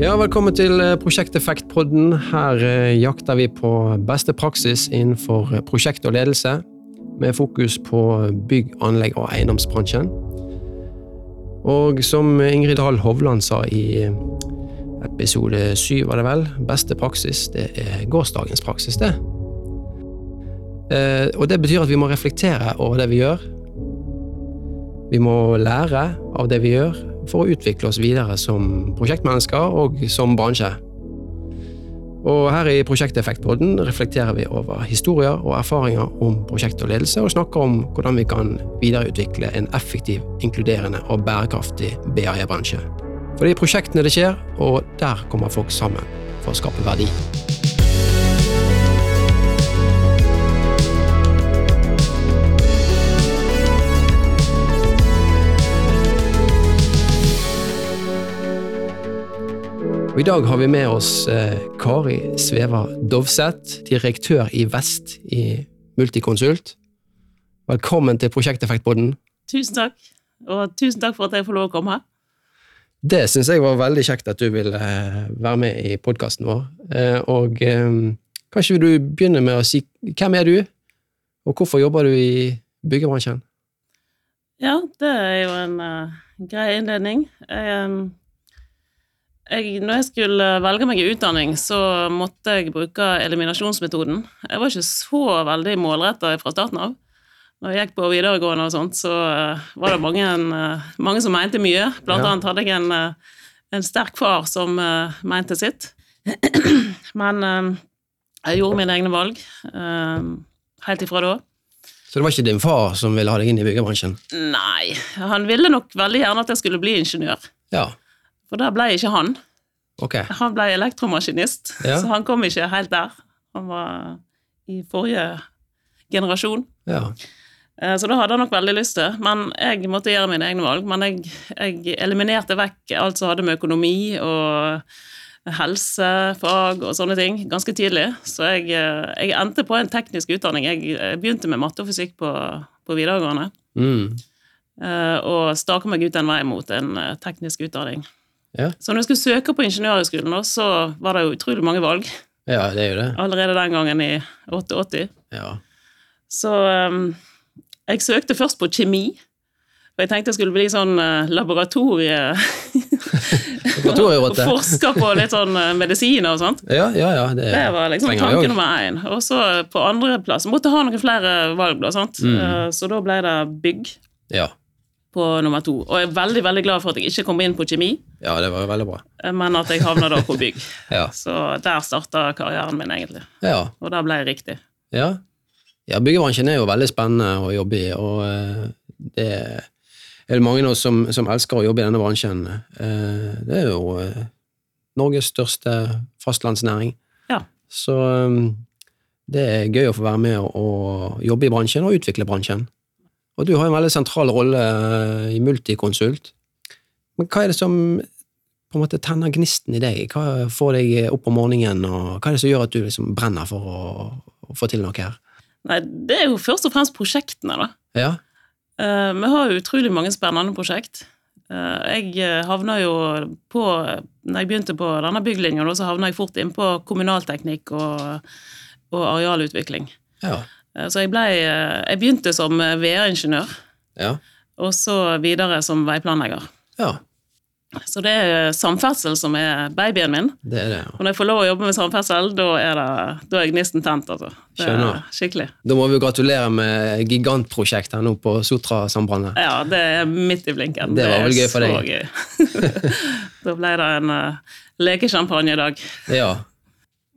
Ja, velkommen til eh, Prosjekteffektpodden. Her eh, jakter vi på beste praksis innenfor eh, prosjekt og ledelse, med fokus på bygg, anlegg og eiendomsbransjen. Og som Ingrid Dahl Hovland sa i episode syv, var det vel, beste praksis, det er gårsdagens praksis, det. Og det betyr at vi må reflektere over det vi gjør. Vi må lære av det vi gjør, for å utvikle oss videre som prosjektmennesker og som bransje. Og her i Prosjekteffektpodden reflekterer vi over historier og erfaringer om prosjekt og ledelse, og snakker om hvordan vi kan videreutvikle en effektiv, inkluderende og bærekraftig BAE-bransje. For det er i prosjektene det skjer, og der kommer folk sammen for å skape verdi. Og I dag har vi med oss eh, Kari Sveva Dovseth, direktør i Vest i Multiconsult. Velkommen til Prosjekteffektpodden. Tusen takk, og tusen takk for at jeg får lov å komme. Det syns jeg var veldig kjekt at du ville eh, være med i podkasten vår. Eh, og kanskje vil du begynne med å si hvem er du, og hvorfor jobber du i byggebransjen? Ja, det er jo en uh, grei innledning. Jeg, jeg, når jeg skulle velge meg i utdanning, så måtte jeg bruke eliminasjonsmetoden. Jeg var ikke så veldig målretta fra starten av. Når jeg gikk på videregående og sånt, så uh, var det mange, uh, mange, som mente mye. Blant ja. annet hadde jeg en, uh, en sterk far som mente sitt. Men jeg gjorde mine egne valg helt ifra da. Så det var ikke din far som ville ha deg inn i byggebransjen? Nei, han ville nok veldig gjerne at jeg skulle bli ingeniør. Ja. For der ble ikke han. Okay. Han ble elektromaskinist, ja. så han kom ikke helt der. Han var i forrige generasjon. Ja. Eh, så da hadde han nok veldig lyst til. Men jeg måtte gjøre mine egne valg. Men jeg, jeg eliminerte vekk alt som hadde med økonomi og helsefag og sånne ting ganske tidlig. Så jeg, eh, jeg endte på en teknisk utdanning. Jeg begynte med matte og fysikk på, på videregående. Mm. Eh, og staka meg ut en vei mot en teknisk utdanning. Ja. Så når jeg skulle søke på Ingeniørhøgskolen, så var det jo utrolig mange valg. Ja, det er jo det. Allerede den gangen i 88. Ja. Så um, jeg søkte først på kjemi. Og jeg tenkte jeg skulle bli sånn uh, laboratorie... Forsker på litt sånn uh, medisiner og sånt. Ja, ja, ja. Det, det var liksom tanke nummer én. Og så på andreplass måtte ha noen flere valg, da, sant. Mm. Uh, så da ble det bygg. Ja på nummer to. Og jeg er veldig veldig glad for at jeg ikke kom inn på kjemi, Ja, det var veldig bra. men at jeg havna da på bygg. ja. Så der starta karrieren min, egentlig. Ja. Og der ble jeg riktig. Ja. ja, byggebransjen er jo veldig spennende å jobbe i, og uh, det er det mange av oss som, som, elsker å jobbe i denne bransjen. Uh, det er jo Norges største fastlandsnæring. Ja. Så det er gøy å få være med og jobbe i bransjen og utvikle bransjen. Og du har en veldig sentral rolle eh, i Multiconsult. Men hva er det som på en måte tenner gnisten i deg? Hva får deg opp om morgenen, og hva er det som gjør at du liksom brenner for å, å få til noe her? Nei, Det er jo først og fremst prosjektene, da. Ja. Uh, vi har jo utrolig mange spennende prosjekt. Uh, jeg havna jo på Når jeg begynte på denne bygglinja, så havna jeg fort inn på kommunalteknikk og, og arealutvikling. Ja. Eh, så jeg, ble, eh, jeg begynte som eh, VR-ingeniør, ja. og så videre som veiplanlegger. Ja. Så det er samferdsel som er babyen min. Det er det, ja. Og når jeg får lov å jobbe med samferdsel, da er, det, da er gnisten tent. altså. Det Skjønner. Skikkelig. Da må vi jo gratulere med gigantprosjekt her nå på Sotra-sambandet. Ja, det er midt i blinken. Det var vel gøy for deg. Gøy. da ble det en uh, lekesjampanje i dag. Ja.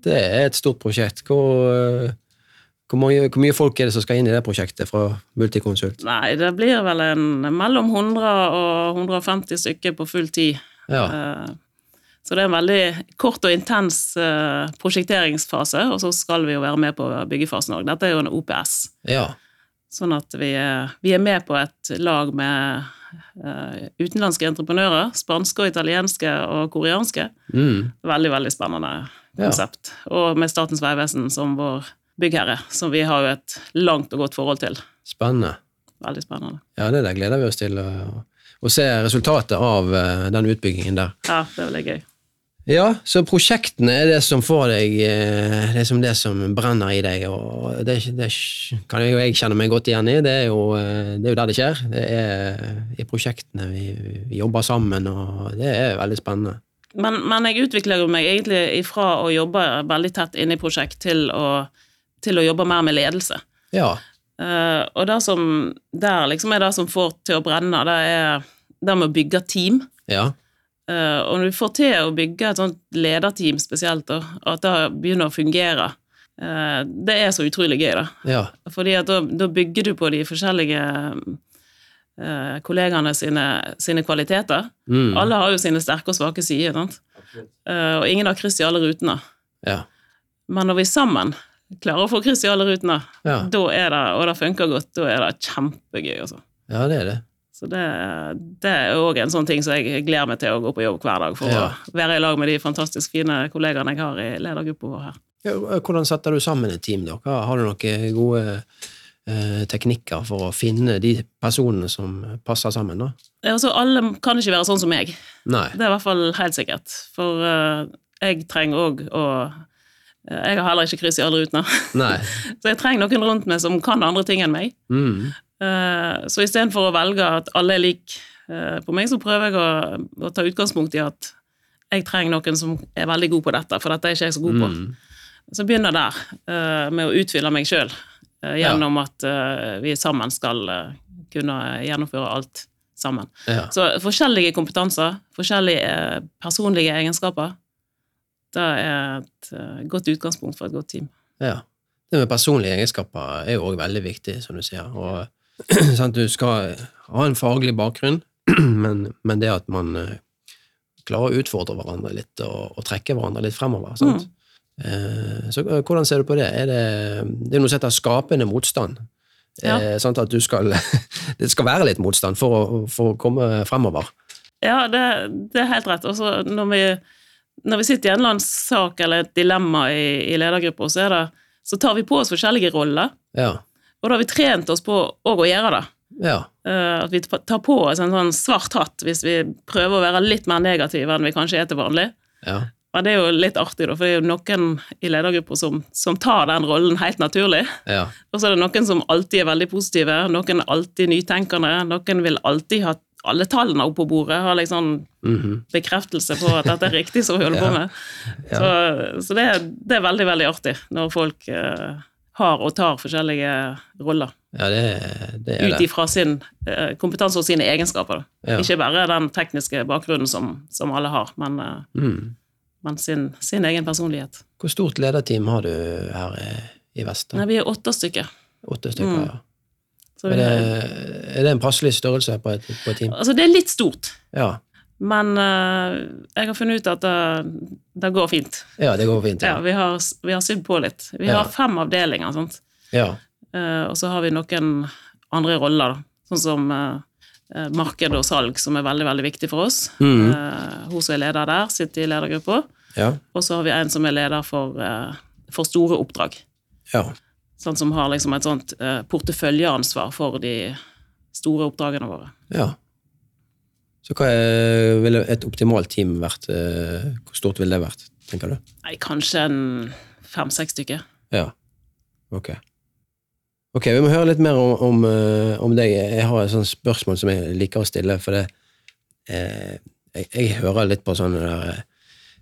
Det er et stort prosjekt. Hvor hvor, mange, hvor, mye folk er det som skal inn i det prosjektet fra Multiconsult? Nei, det blir vel en, mellom 100 og 150 stykker på full tid. Ja. Eh, så det er en veldig kort og intens eh, prosjekteringsfase, og så skal vi jo være med på byggefasen òg. Dette er jo en OPS. Ja. Sånn at vi er, vi er, med på et lag med uh, utenlandske entreprenører. Spanske, og italienske og koreanske. Mm. Veldig, veldig spennende konsept. Ja. Og med Statens vegvesen som vår byggherre, som vi har jo et langt og godt forhold til. Spennende. Veldig spennende. Ja, det der gleder vi oss til å, å se resultatet av uh, den utbyggingen der. Ja, det blir gøy. Ja, så prosjektene er det som får deg Det er som det som brenner i deg, og det, det kan jo jeg kjenne meg godt igjen i. Det er jo, eh, det er jo der det skjer. Det er i prosjektene vi, vi jobber sammen, og det er veldig spennende. Men, men jeg utvikler meg egentlig ifra å jobbe veldig tett inne i prosjekt til å, til å jobbe mer med ledelse. Ja. Uh, og det som der liksom er det som får til å brenne, det er det med å bygge team. Ja. Uh, og når du får til å bygge et sånt lederteam spesielt, da, at det begynner å fungere, uh, det er så utrolig gøy, da. Ja. Fordi at da, da bygger du på de forskjellige uh, kollegaene sine, sine kvaliteter. Mm. Alle har jo sine sterke og svake sider, og ingen har kryss i alle rutene. Ja. Men når vi sammen klarer å få kryss i alle rutene, Ja. da er det, og det funker godt, da er det kjempegøy, Også. ja, det er det. Så det, det er òg en sånn ting som jeg gleder meg til å gå på jobb hver dag, for Ja. å være i lag med de fantastisk fine kollegaene jeg har i ledergruppa vår her. Ja, hvordan setter du sammen et team? da? Har du noen gode eh, teknikker for å finne de personene som passer sammen? da? Altså, alle kan ikke være sånn som meg. Nei. Det er i hvert fall helt sikkert. For eh, jeg trenger òg å Jeg har heller ikke kryss i alle rutene. Så jeg trenger noen rundt meg som kan andre ting enn meg. Mm. Eh, Så istedenfor å velge at alle er lik eh, på meg, så prøver jeg å, å ta utgangspunkt i at jeg trenger noen som er veldig god på dette, for dette er ikke jeg så god på. Mm. Så begynner der, eh, med å utfylle meg sjøl, gjennom at eh, vi sammen skal kunne gjennomføre alt sammen. Ja. Så forskjellige kompetanser, forskjellige personlige egenskaper, det er et eh, godt utgangspunkt for et godt team. ja. Det med personlige egenskaper er jo òg veldig viktig, som du sier. Og, sant, du skal ha en faglig bakgrunn, men, men det at man eh, klarer å utfordre hverandre litt og, og trekke hverandre litt fremover. Sant? Eh, så hvordan ser du på det? Er det, det er noe som heter skapende motstand. Ja. Eh, sånn at du skal, det skal være litt motstand for å, for å komme fremover. Ja, det, det er helt rett. Også når vi, når vi sitter i en eller annen sak eller et dilemma i, i ledergruppa, så, det, så tar vi på oss forskjellige roller. Ja. Og da har vi trent oss på å gjøre det. Ja. Uh, at vi tar på oss en sånn svart hatt hvis vi prøver å være litt mer negative enn vi kanskje er til vanlig. Ja. Men det er jo litt artig, da, for det er jo noen i ledergrupper som, som tar den rollen helt naturlig. Ja. Og så er det noen som alltid er veldig positive, noen er alltid nytenkende, noen vil alltid ha alle tallene opp på bordet, har liksom Mhm. bekreftelse på at dette er riktig som vi holder på Ja. med. Ja. Så, så det, er- det er veldig, veldig artig når folk eh, har og tar forskjellige roller ja, det, det er ut ifra sin eh, kompetanse og sine egenskaper. Ja. Ikke bare den tekniske bakgrunnen som, som alle har, men, eh, Mm. men sin, sin egen personlighet. Hvor stort lederteam har du her i- i vest? Nei, vi er åtte stykker. Åtte stykker, Mm. ja. Så Er det, en passelig størrelse på et, på et team? altså, det er litt stort. Ja. Men uh, jeg har funnet ut at det, det går fint. ja, det går fint. Ja, Ja. vi har, vi har sydd på litt. Vi Ja. har fem avdelinger, sant? ja. Uh, og så har vi noen andre roller, da. sånn som eh, eh, marked og salg, som er veldig veldig viktig for oss. Mm. Eh, hun som er leder der, sitter i ledergruppa. ja. Og så har vi en som er leder for, eh, for store oppdrag. ja. Sånn som har liksom et sånt eh, porteføljeansvar for de store oppdragene våre. ja. Så hva er, ville et optimalt team vært? eh, Hvor stort ville det vært, tenker du? Nei, kanskje en fem-seks stykker. Ja. Ok. Ok, vi må høre litt mer om, om, eh, om deg. Jeg har et sånt spørsmål som jeg liker å stille, for det eh, jeg, jeg hører litt på sånne der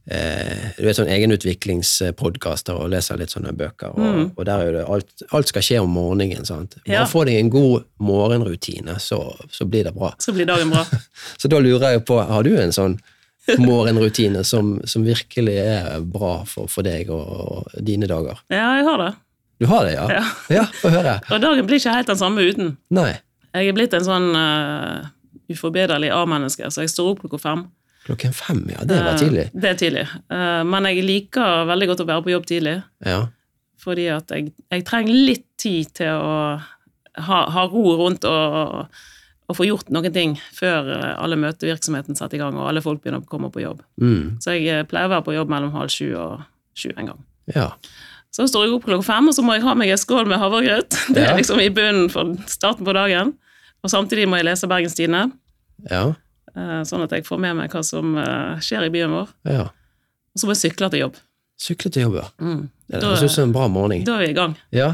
eh, Du vet, sånn egenutviklingspodkaster og leser litt sånne bøker, og, Mm. og der er det alt, alt skal skje om morgenen, sant. Bare Ja. få deg en god morgenrutine, så, så blir det bra. Så blir dagen bra. Så da lurer jeg på, har du en sånn morgenrutine som, som virkelig er bra for, for deg og, og dine dager? Ja, jeg har det. Du har det, ja? Ja. Ja, få høre. Og dagen blir ikke helt den samme uten. Nei. Jeg er blitt en sånn uh, uforbederlig A-menneske, så jeg står opp klokka fem. Klokken fem, ja. Det var Eh, tidlig. Det er tidlig. Eh, men jeg liker veldig godt å være på jobb tidlig, Ja. fordi at jeg, jeg trenger litt tid til å ha, ha ro rundt og, og få gjort noen ting før eh, alle møtevirksomheten setter i gang og alle folk begynner å komme på jobb. Mm. Så jeg pleier å være på jobb mellom halv sju og sju en gang. Ja. Så står jeg opp klokka fem, og så må jeg ha meg en skål med havregrøt. Det Ja. er liksom i bunnen for starten på dagen. Og samtidig må jeg lese Bergens Tidende, Ja. Eh, sånn at jeg får med meg hva som eh, skjer i byen vår. Ja. Og så må jeg sykle til jobb. Sykle til jobb, ja. Mm. Det høres ut som en bra morgen. da er vi i gang. Ja.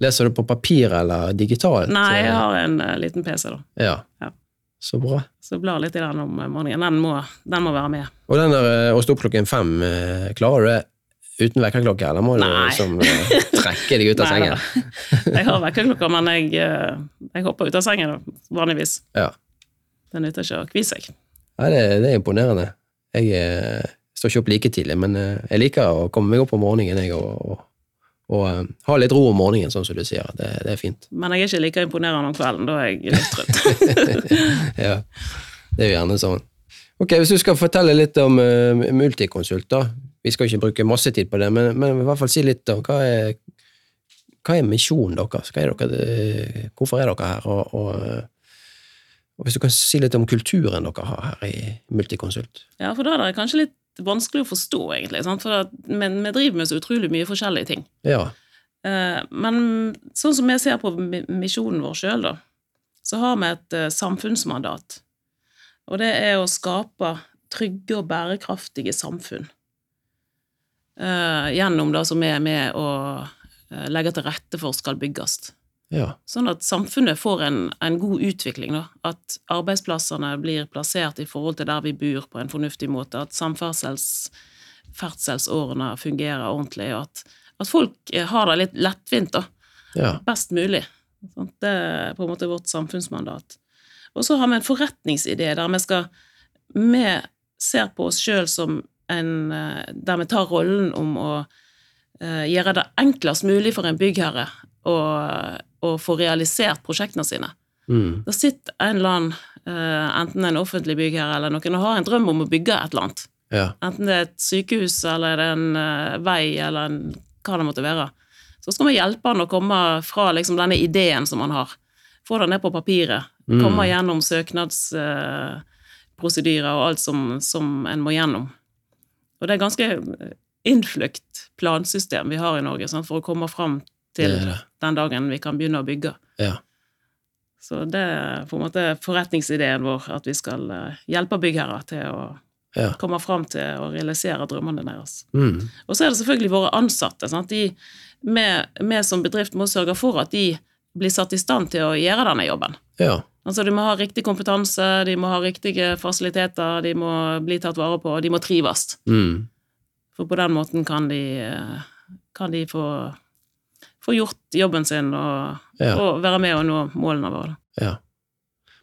Leser du på papir eller digitalt? Nei, jeg har en eh, liten PC, da. Ja. Ja. Så bra. Så blar litt i den om morgenen. Den må, den må være med. Og den der eh, å stå opp klokken fem, eh, klarer du det uten vekkerklokke, eller må du Nei. liksom eh, trekke deg ut av sengen? da. Jeg har vekkerklokker, men jeg, eh, jeg hopper ut av sengen vanligvis. Ja. Det nytter ikke å kvie seg. Nei, det, det er imponerende. Jeg eh, står ikke opp like tidlig, men eh, jeg liker å komme meg opp om morgenen jeg, og, og, og eh, ha litt ro om morgenen, sånn som du sier. Det, det er fint. Men jeg er ikke like imponerende om kvelden. Da er jeg litt trøtt. ja, det er jo gjerne sånn. Ok, Hvis du skal fortelle litt om uh, Multiconsult, da. Vi skal ikke bruke masse tid på det, men, men i hvert fall si litt om hva er, hva er misjonen deres? Hva er dere, eh, hvorfor er dere her? Og, og, eh, og hvis du kan si litt om kulturen dere har her i Multiconsult. Ja, for da er det kanskje litt vanskelig å forstå, egentlig. Sant? For at, men vi driver med så utrolig mye forskjellige ting. Ja. Eh, Men sånn som jeg ser på misjonen vår sjøl, da, så har vi et eh, samfunnsmandat. Og det er å skape trygge og bærekraftige samfunn. Eh, gjennom det som er med å legge til rette for skal bygges. Ja. Sånn at samfunnet får en, en god utvikling. Da. At arbeidsplassene blir plassert i forhold til der vi bor på en fornuftig måte. At samferdsels ferdselsårene fungerer ordentlig, og at, at folk eh, har det litt lettvint, da. ja. Best mulig. Sånn, Det er på en måte vårt samfunnsmandat. Og så har vi en forretningsidé der vi skal Vi ser på oss sjøl som en eh, Der vi tar rollen om å eh, gjøre det enklest mulig for en byggherre å, å få realisert prosjektene sine. Mm. Da sitter en eller annen, eh, enten en offentlig byggherre eller noen, og har en drøm om å bygge et eller annet. ja. Enten det er et sykehus eller det er en eh, vei eller en, hva det måtte være. Så skal vi hjelpe han å komme fra liksom, denne ideen som han har. Få det ned på papiret. Mm. Komme gjennom søknadsprosedyrer og alt som, som en må gjennom. Og det er ganske eh, innfløkt plansystem vi har i Norge sant, for å komme fram til Det det. den dagen vi kan begynne å bygge. ja. Så det er på en måte forretningsideen vår, at vi skal eh, hjelpe byggherrer til å ja. komme fram til å realisere drømmene deres. Mm. Og så er det selvfølgelig våre ansatte. Sant? De, vi, som bedrift må sørge for at de blir satt i stand til å gjøre denne jobben. ja. Altså, De må ha riktig kompetanse, de må ha riktige fasiliteter, de må bli tatt vare på, de må trives. Mm. For på den måten kan de, eh, kan de få, få gjort jobben sin og, Ja. og være med og nå målene våre. ja.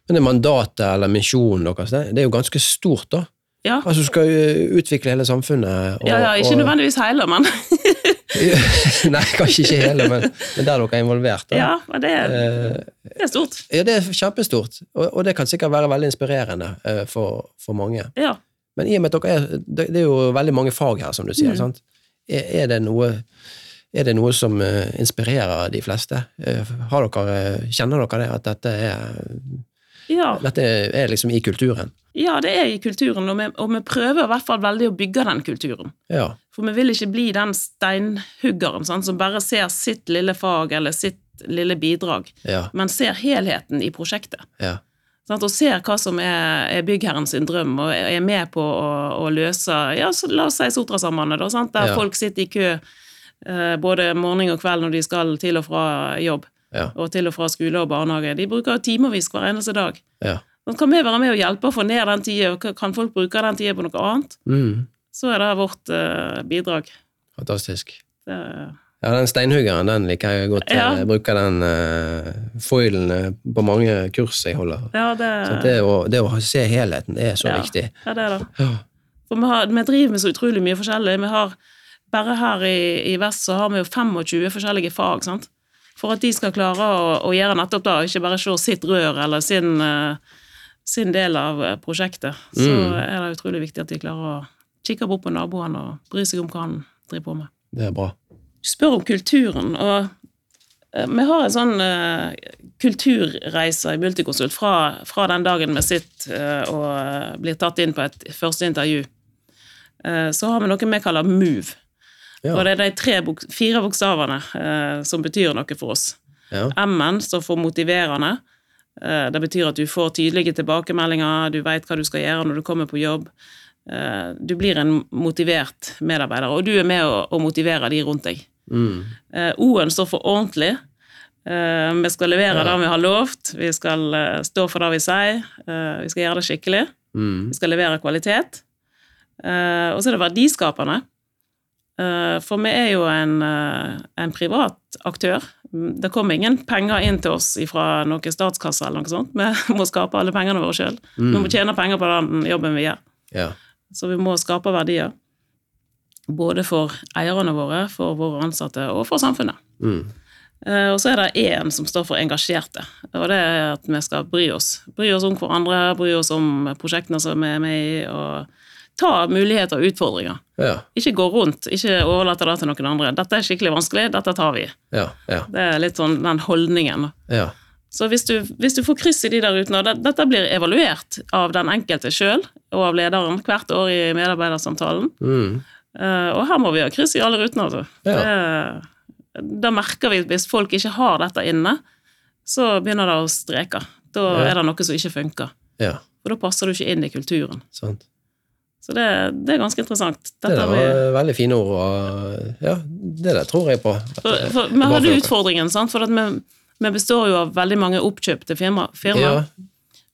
Men det mandatet eller misjonen deres, det, det er jo ganske stort, da. Ja, Altså, du skal jo utvikle hele samfunnet. og- ja, ja ikke og- nødvendigvis hele, men Nei, kanskje ikke hele, men, men der dere er involvert. Da. ja, men det, Eh, det er stort. ja, det er kjempestort, og, og det kan sikkert være veldig inspirerende eh, for, for mange. Ja. Men i og med at dere er, det det er jo veldig mange fag her, som du sier. Mm. sant? Er, er, det noe, er det noe som eh, inspirerer de fleste? Eh, har dere, eh, kjenner dere det, at dette er, Ja. dette er liksom i kulturen? ja, det er i kulturen, og vi, og vi prøver i hvert fall veldig å bygge den kulturen. Ja. For vi vil ikke bli den steinhuggeren sånn, som bare ser sitt lille fag eller sitt lille bidrag, Ja. men ser helheten i prosjektet. Ja. Sånn, og ser hva som er, er byggherren sin drøm, og er med på å, å løse ja, så La oss si Sotrasambandet, der Ja. folk sitter i kø både morgen og kveld når de skal til og fra jobb, Ja. og til og fra skole og barnehage. De bruker timevis hver eneste dag. ja. Kan vi være med og hjelpe å få ned den tida, kan folk bruke den tida på noe annet? Mm. Så er det vårt eh, bidrag. Fantastisk. Det, Ja, den steinhuggeren, den liker jeg godt. Ja. Jeg bruker den uh, foilen eh, på mange kurs jeg holder. ja, det, Så det å, det å se helheten, det er så viktig. ja, det er det. Ja. For vi, har, vi driver med så utrolig mye forskjellig. Vi har, bare her i, i vest så har vi jo 25 forskjellige fag. sant? For at de skal klare å, å gjøre nettopp det, ikke bare se sitt rør eller sin, eh, sin del av eh, prosjektet, så Mm. er det utrolig viktig at de klarer å kikke bort på naboen og bry seg om hva han driver på med. Det er bra. Du spør om kulturen, og eh, vi har en sånn uh, kulturreise i Multiconsult fra, fra den dagen vi sitter uh, og blir tatt inn på et første intervju. Uh, så har vi noe vi kaller MOVE. Ja. Og det er de tre, bok- fire bokstavene eh, som betyr noe for oss. Ja. M-en står for motiverende. Eh, Det betyr at du får tydelige tilbakemeldinger, du vet hva du skal gjøre når du kommer på jobb. eh, du blir en motivert medarbeider, og du er med å, å motivere de rundt deg. Mm. Eh, O-en står for ordentlig. Eh, vi skal levere Ja. det vi har lovt, vi skal eh, stå for det vi sier, eh, vi skal gjøre det skikkelig, Mm. vi skal levere kvalitet. Eh, og så er det verdiskapende. Eh, for vi er jo en, eh, en privat aktør. Det kommer ingen penger inn til oss fra noen statskasse eller noe sånt. Vi må skape alle pengene våre sjøl. Vi må tjene penger på den jobben vi gjør. Ja. Så vi må skape verdier. Både for eierne våre, for våre ansatte og for samfunnet. Mm. Eh, Og så er det én som står for engasjerte, og det er at vi skal bry oss. Bry oss om hverandre, bry oss om prosjektene som vi er med i, og ta muligheter og utfordringer. Ja. Ikke gå rundt, ikke overlate det til noen andre. Dette er skikkelig vanskelig, dette tar vi. Ja. Ja. Det er litt sånn den holdningen. Ja. Så hvis du, hvis du får kryss i de der ute, og det, dette blir evaluert av den enkelte sjøl og av lederen hvert år i medarbeidersamtalen, Mm. uh, og her må vi ha kryss i alle rutene, altså. Det, da merker vi at hvis folk ikke har dette inne, så begynner det å streke. Da er det noe som ikke funker. ja. Og da passer du ikke inn i kulturen. Sant. Så det, det er ganske interessant. Det Dette der var var veldig fine ord, og ja, det der tror jeg på. For, for, vi hadde utfordringen, sant? for at vi, vi består jo av veldig mange oppkjøpte firmaer. firma Ja,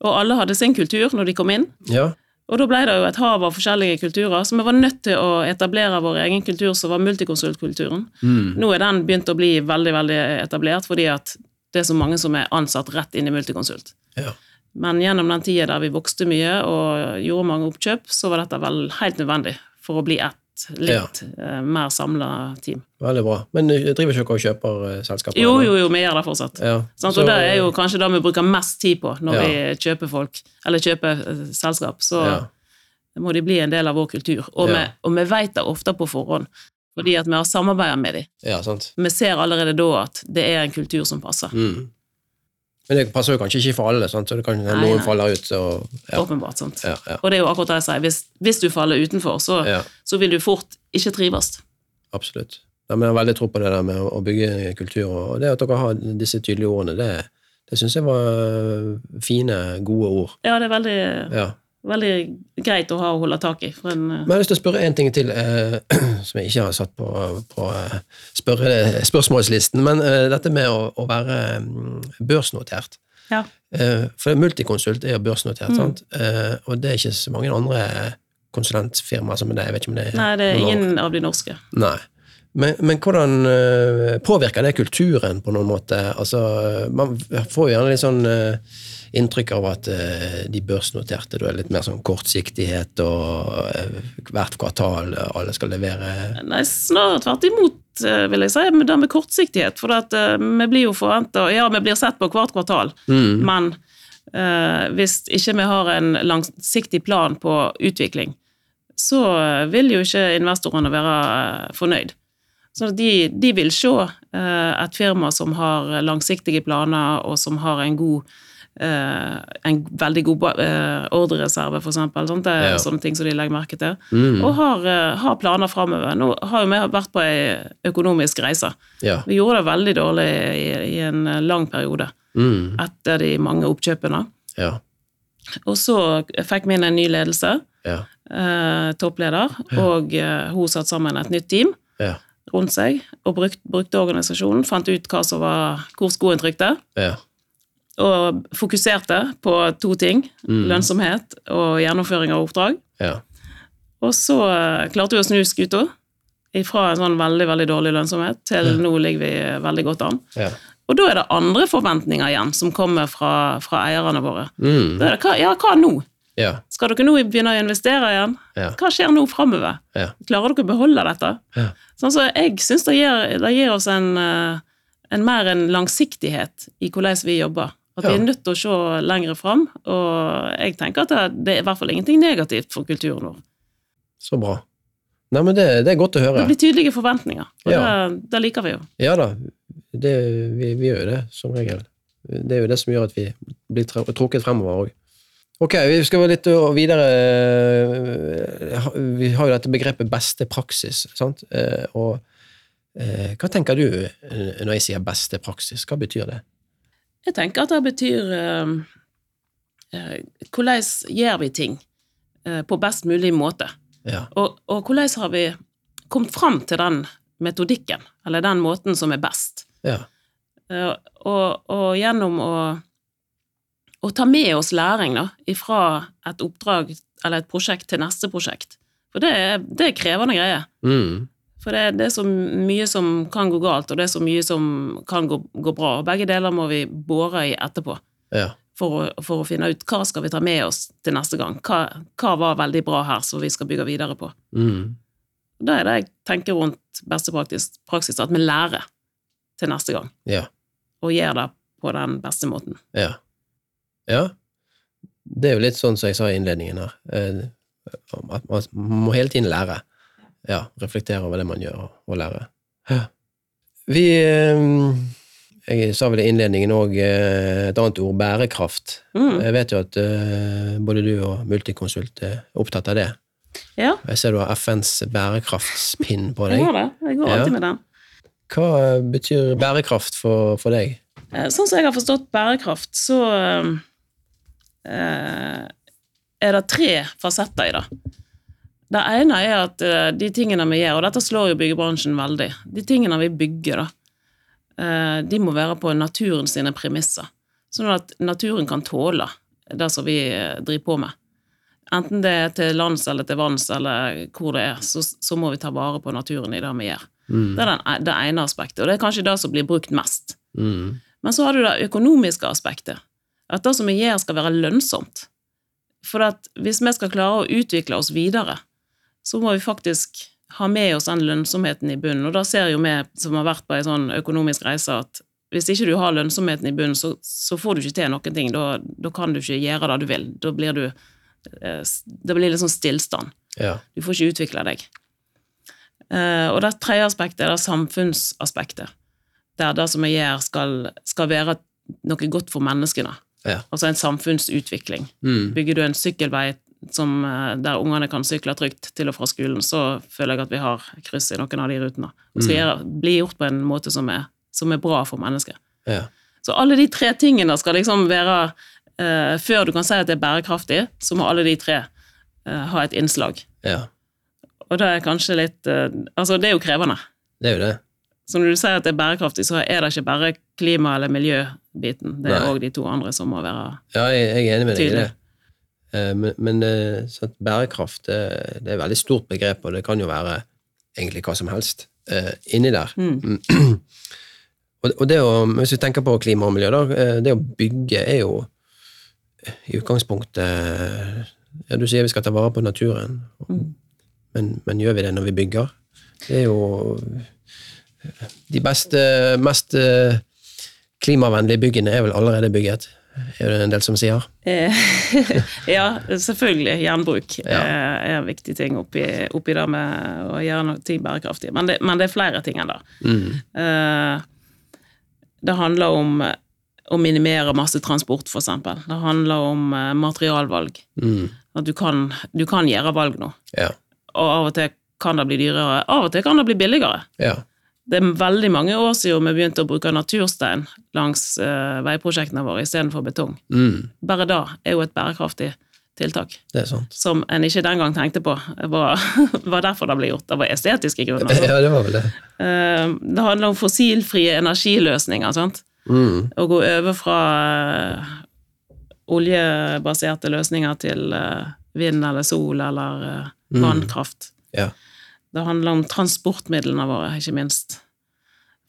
og alle hadde sin kultur når de kom inn. ja, Og da ble det jo et hav av forskjellige kulturer, så vi var nødt til å etablere vår egen kultur, som var multikonsultkulturen. mm. Nå er den begynt å bli veldig veldig etablert, fordi at det er så mange som er ansatt rett inn i multikonsult. ja. Men gjennom den tida der vi vokste mye og gjorde mange oppkjøp, så var dette vel helt nødvendig for å bli ett litt ja. mer samla team. Veldig bra. Men eh, driver ikke dere og kjøper eh, selskaper? Jo, jo, jo, vi gjør det fortsatt. Ja. Så- og det er jo kanskje det vi bruker mest tid på når Ja. vi kjøper folk, eller kjøper eh, selskap. Så må de bli en del av vår kultur. Og, vi, og vi vet det ofte på forhånd, fordi at vi har samarbeidet med dem. ja. Vi ser allerede da at det er en kultur som passer. Mm. Men det passer jo kanskje ikke for alle, sant? så det kan hende noen nei. faller ut. Og, ja. Åpenbart. sant? Ja, ja, Og det er jo akkurat det jeg sier. Hvis, hvis du faller utenfor, så, så vil du fort ikke trives. absolutt. Jeg har veldig tro på det der med å, bygge kultur, og det at dere har disse tydelige ordene, det, det syns jeg var fine, gode ord. Ja, det er veldig, Ja. Veldig greit å ha å holde tak i. En, uh... Men jeg har lyst til å spørre en ting til, uh, som jeg ikke har satt på, på eh, spørre, spørsmålslisten. Men uh, dette med å, å være mm, børsnotert. ja. Eh, for Multiconsult er jo børsnotert, Mm. sant? Eh, og det er ikke så mange andre konsulentfirmaer som det. Jeg vet ikke om det er Nei, det er ingen ingen av de norske. Nei. Men, men hvordan eh, påvirker det kulturen på noen måte? Altså, man får jo gjerne litt sånn eh, inntrykk av at eh, de børsnoterte da er litt mer sånn kortsiktighet og eh, hvert kvartal eh, alle skal levere Nei, snarere tvert imot, vil jeg si, med det med kortsiktighet. For at, vi blir jo forventa Ja, vi blir sett på hvert kvartal, mm. men eh, hvis ikke vi har en langsiktig plan på utvikling, så vil jo ikke investorene være fornøyd. Så de, de vil se eh, et firma som har langsiktige planer, og som har en god en veldig god eh, ordrereserve, for eksempel. Det er Ja. sånne ting som de legger merke til. Mm. Og har, eh, har planer framover. Nå har jo vi vært på ei økonomisk reise. Ja. Vi gjorde det veldig dårlig i, i en lang periode Mm. etter de mange oppkjøpene. ja. Og så fikk vi inn en ny ledelse, Ja. eh, toppleder, og eh, hun satte sammen et nytt team Ja. rundt seg, og brukt, brukte organisasjonen, fant ut hva som var, hvor skoen trykte, Ja. Og fokuserte på to ting, Mm. lønnsomhet og gjennomføring av oppdrag. Ja. Og så eh, klarte vi å snu skuta fra en sånn veldig, veldig dårlig lønnsomhet til nå ligger vi veldig godt an. Ja. Og da er det andre forventninger igjen som kommer fra, fra eierne våre. Mm. Da er det, ja, hva nå? Ja. Skal dere nå begynne å investere igjen? Ja. Hva skjer nå framover? Ja. Klarer dere å beholde dette? Ja. Sånn så jeg syns det, det gir oss en, eh, en mer en langsiktighet i hvordan vi jobber. At vi er nødt til å se lenger fram, og jeg tenker at det, er i hvert fall ingenting negativt for kulturen vår. Så bra. Nei, men det, det er godt å høre. Det blir tydelige forventninger, og Ja. det, det liker vi jo. Ja da, det, vi, vi gjør jo det som regel. Det er jo det som gjør at vi blir trukket fremover òg. Ok, vi skal litt videre. Vi har jo dette begrepet beste praksis, sant? Eh, Og eh, hva tenker du når jeg sier beste praksis? Hva betyr det? Jeg tenker at det betyr eh, eh, Hvordan gjør vi ting? eh, på best mulig måte. Ja. Og, og hvordan har vi kommet fram til den metodikken, eller den måten som er best? Ja. Eh, og, og gjennom å, å ta med oss læring da, ifra et oppdrag eller et prosjekt til neste prosjekt. For det er, det er krevende greier. Mm. For det, det er så mye som kan gå galt, og det er så mye som kan gå, gå bra. Og begge deler må vi bore i etterpå Ja. for å, for å finne ut hva skal vi ta med oss til neste gang. Hva, hva var veldig bra her som vi skal bygge videre på. Mm. Da er det jeg tenker rundt beste praksis, praksis at vi lærer til neste gang, Ja. og gjør det på den beste måten. Ja. ja. Det er jo litt sånn som jeg sa i innledningen her, eh, at man må hele tiden lære. Ja, reflektere over det man gjør, og lære. Vi eh, Jeg sa vel i innledningen òg et annet ord, bærekraft. Mm. Jeg vet jo at eh, både du og Multiconsult er opptatt av det. Ja, Jeg ser du har FNs bærekraftspinn på jeg deg. har det. Jeg går Ja. alltid med den. Hva betyr bærekraft for, for deg? Eh, Sånn som jeg har forstått bærekraft, så eh, er det tre fasetter i det. Det ene er at eh, de tingene vi gjør, og dette slår jo byggebransjen veldig, de tingene vi bygger, da, eh, de må være på naturen sine premisser. Sånn at naturen kan tåle det som vi eh, driver på med. Enten det er til lands eller til vanns eller hvor det er, så, så må vi ta vare på naturen i det vi gjør. Mm. Det er den, det ene aspektet, og det er kanskje det som blir brukt mest. Mm. Men så har du det økonomiske aspektet. At det som vi gjør, skal være lønnsomt. For at hvis vi skal klare å utvikle oss videre, så må vi faktisk ha med oss den lønnsomheten i bunnen. Og da ser jo vi som har vært på en sånn økonomisk reise, at hvis ikke du har lønnsomheten i bunnen, så, så får du ikke til noen ting. Da, da kan du ikke gjøre det du vil. Da blir du eh, Det blir litt sånn stillstand. Ja. Du får ikke utvikle deg. Eh, og det tredje aspektet er det samfunnsaspektet. Der det som vi gjør, skal, skal være noe godt for menneskene. Ja. Altså en samfunnsutvikling. Mm. Bygger du en sykkelvei som, eh, der ungene kan sykle trygt til og fra skolen, så føler jeg at vi har kryss i noen av de rutene. Og skal gjøre, bli gjort på en måte som er, som er bra for mennesker. Ja. Så alle de tre tingene skal liksom være eh, Før du kan si at det er bærekraftig, så må alle de tre eh, ha et innslag. ja. Og det er kanskje litt eh, Altså, det er jo krevende. Det er jo det. Så når du sier at det er bærekraftig, så er det ikke bare klima- eller miljøbiten. Det er òg de to andre som må være Ja, jeg, jeg er enig med deg i det. Eh, Men, men eh, bærekraft det, det er et veldig stort begrep, og det kan jo være egentlig hva som helst eh, inni der. mm. Og, det å, hvis vi tenker på klima og miljø, da, eh, det å bygge er jo i utgangspunktet Ja, du sier vi skal ta vare på naturen, Mm. men, men gjør vi det når vi bygger? Det er jo De beste, mest eh, klimavennlige byggene er vel allerede bygget, er det en del som sier. Eh, ja, selvfølgelig. Gjenbruk Ja. er, er en viktig ting oppi, oppi det med å gjøre noe ting bærekraftig. Men det, men det er flere ting enn det. Mm. Eh, det handler om å minimere massetransport, eksempel. Det handler om eh, materialvalg. Mm. At du kan, du kan gjøre valg nå. Ja. Og av og til kan det bli dyrere. Av og til kan det bli billigere. ja. Det er veldig mange år siden vi begynte å bruke naturstein langs uh, veiprosjektene våre istedenfor betong. Mm. Bare da er jo et bærekraftig tiltak, Det er sant. som en ikke den gang tenkte på var, var derfor det ble gjort. Det var estetiske grunner. Ja, det var vel det. Uh, det handler om fossilfrie energiløsninger. sant? Mm. Å gå over fra uh, oljebaserte løsninger til vind eller sol eller vannkraft. Mm. vannkraft. Ja. Det handler om transportmidlene våre, ikke minst.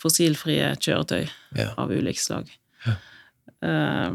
Fossilfrie kjøretøy Ja. av ulikt slag. Eh,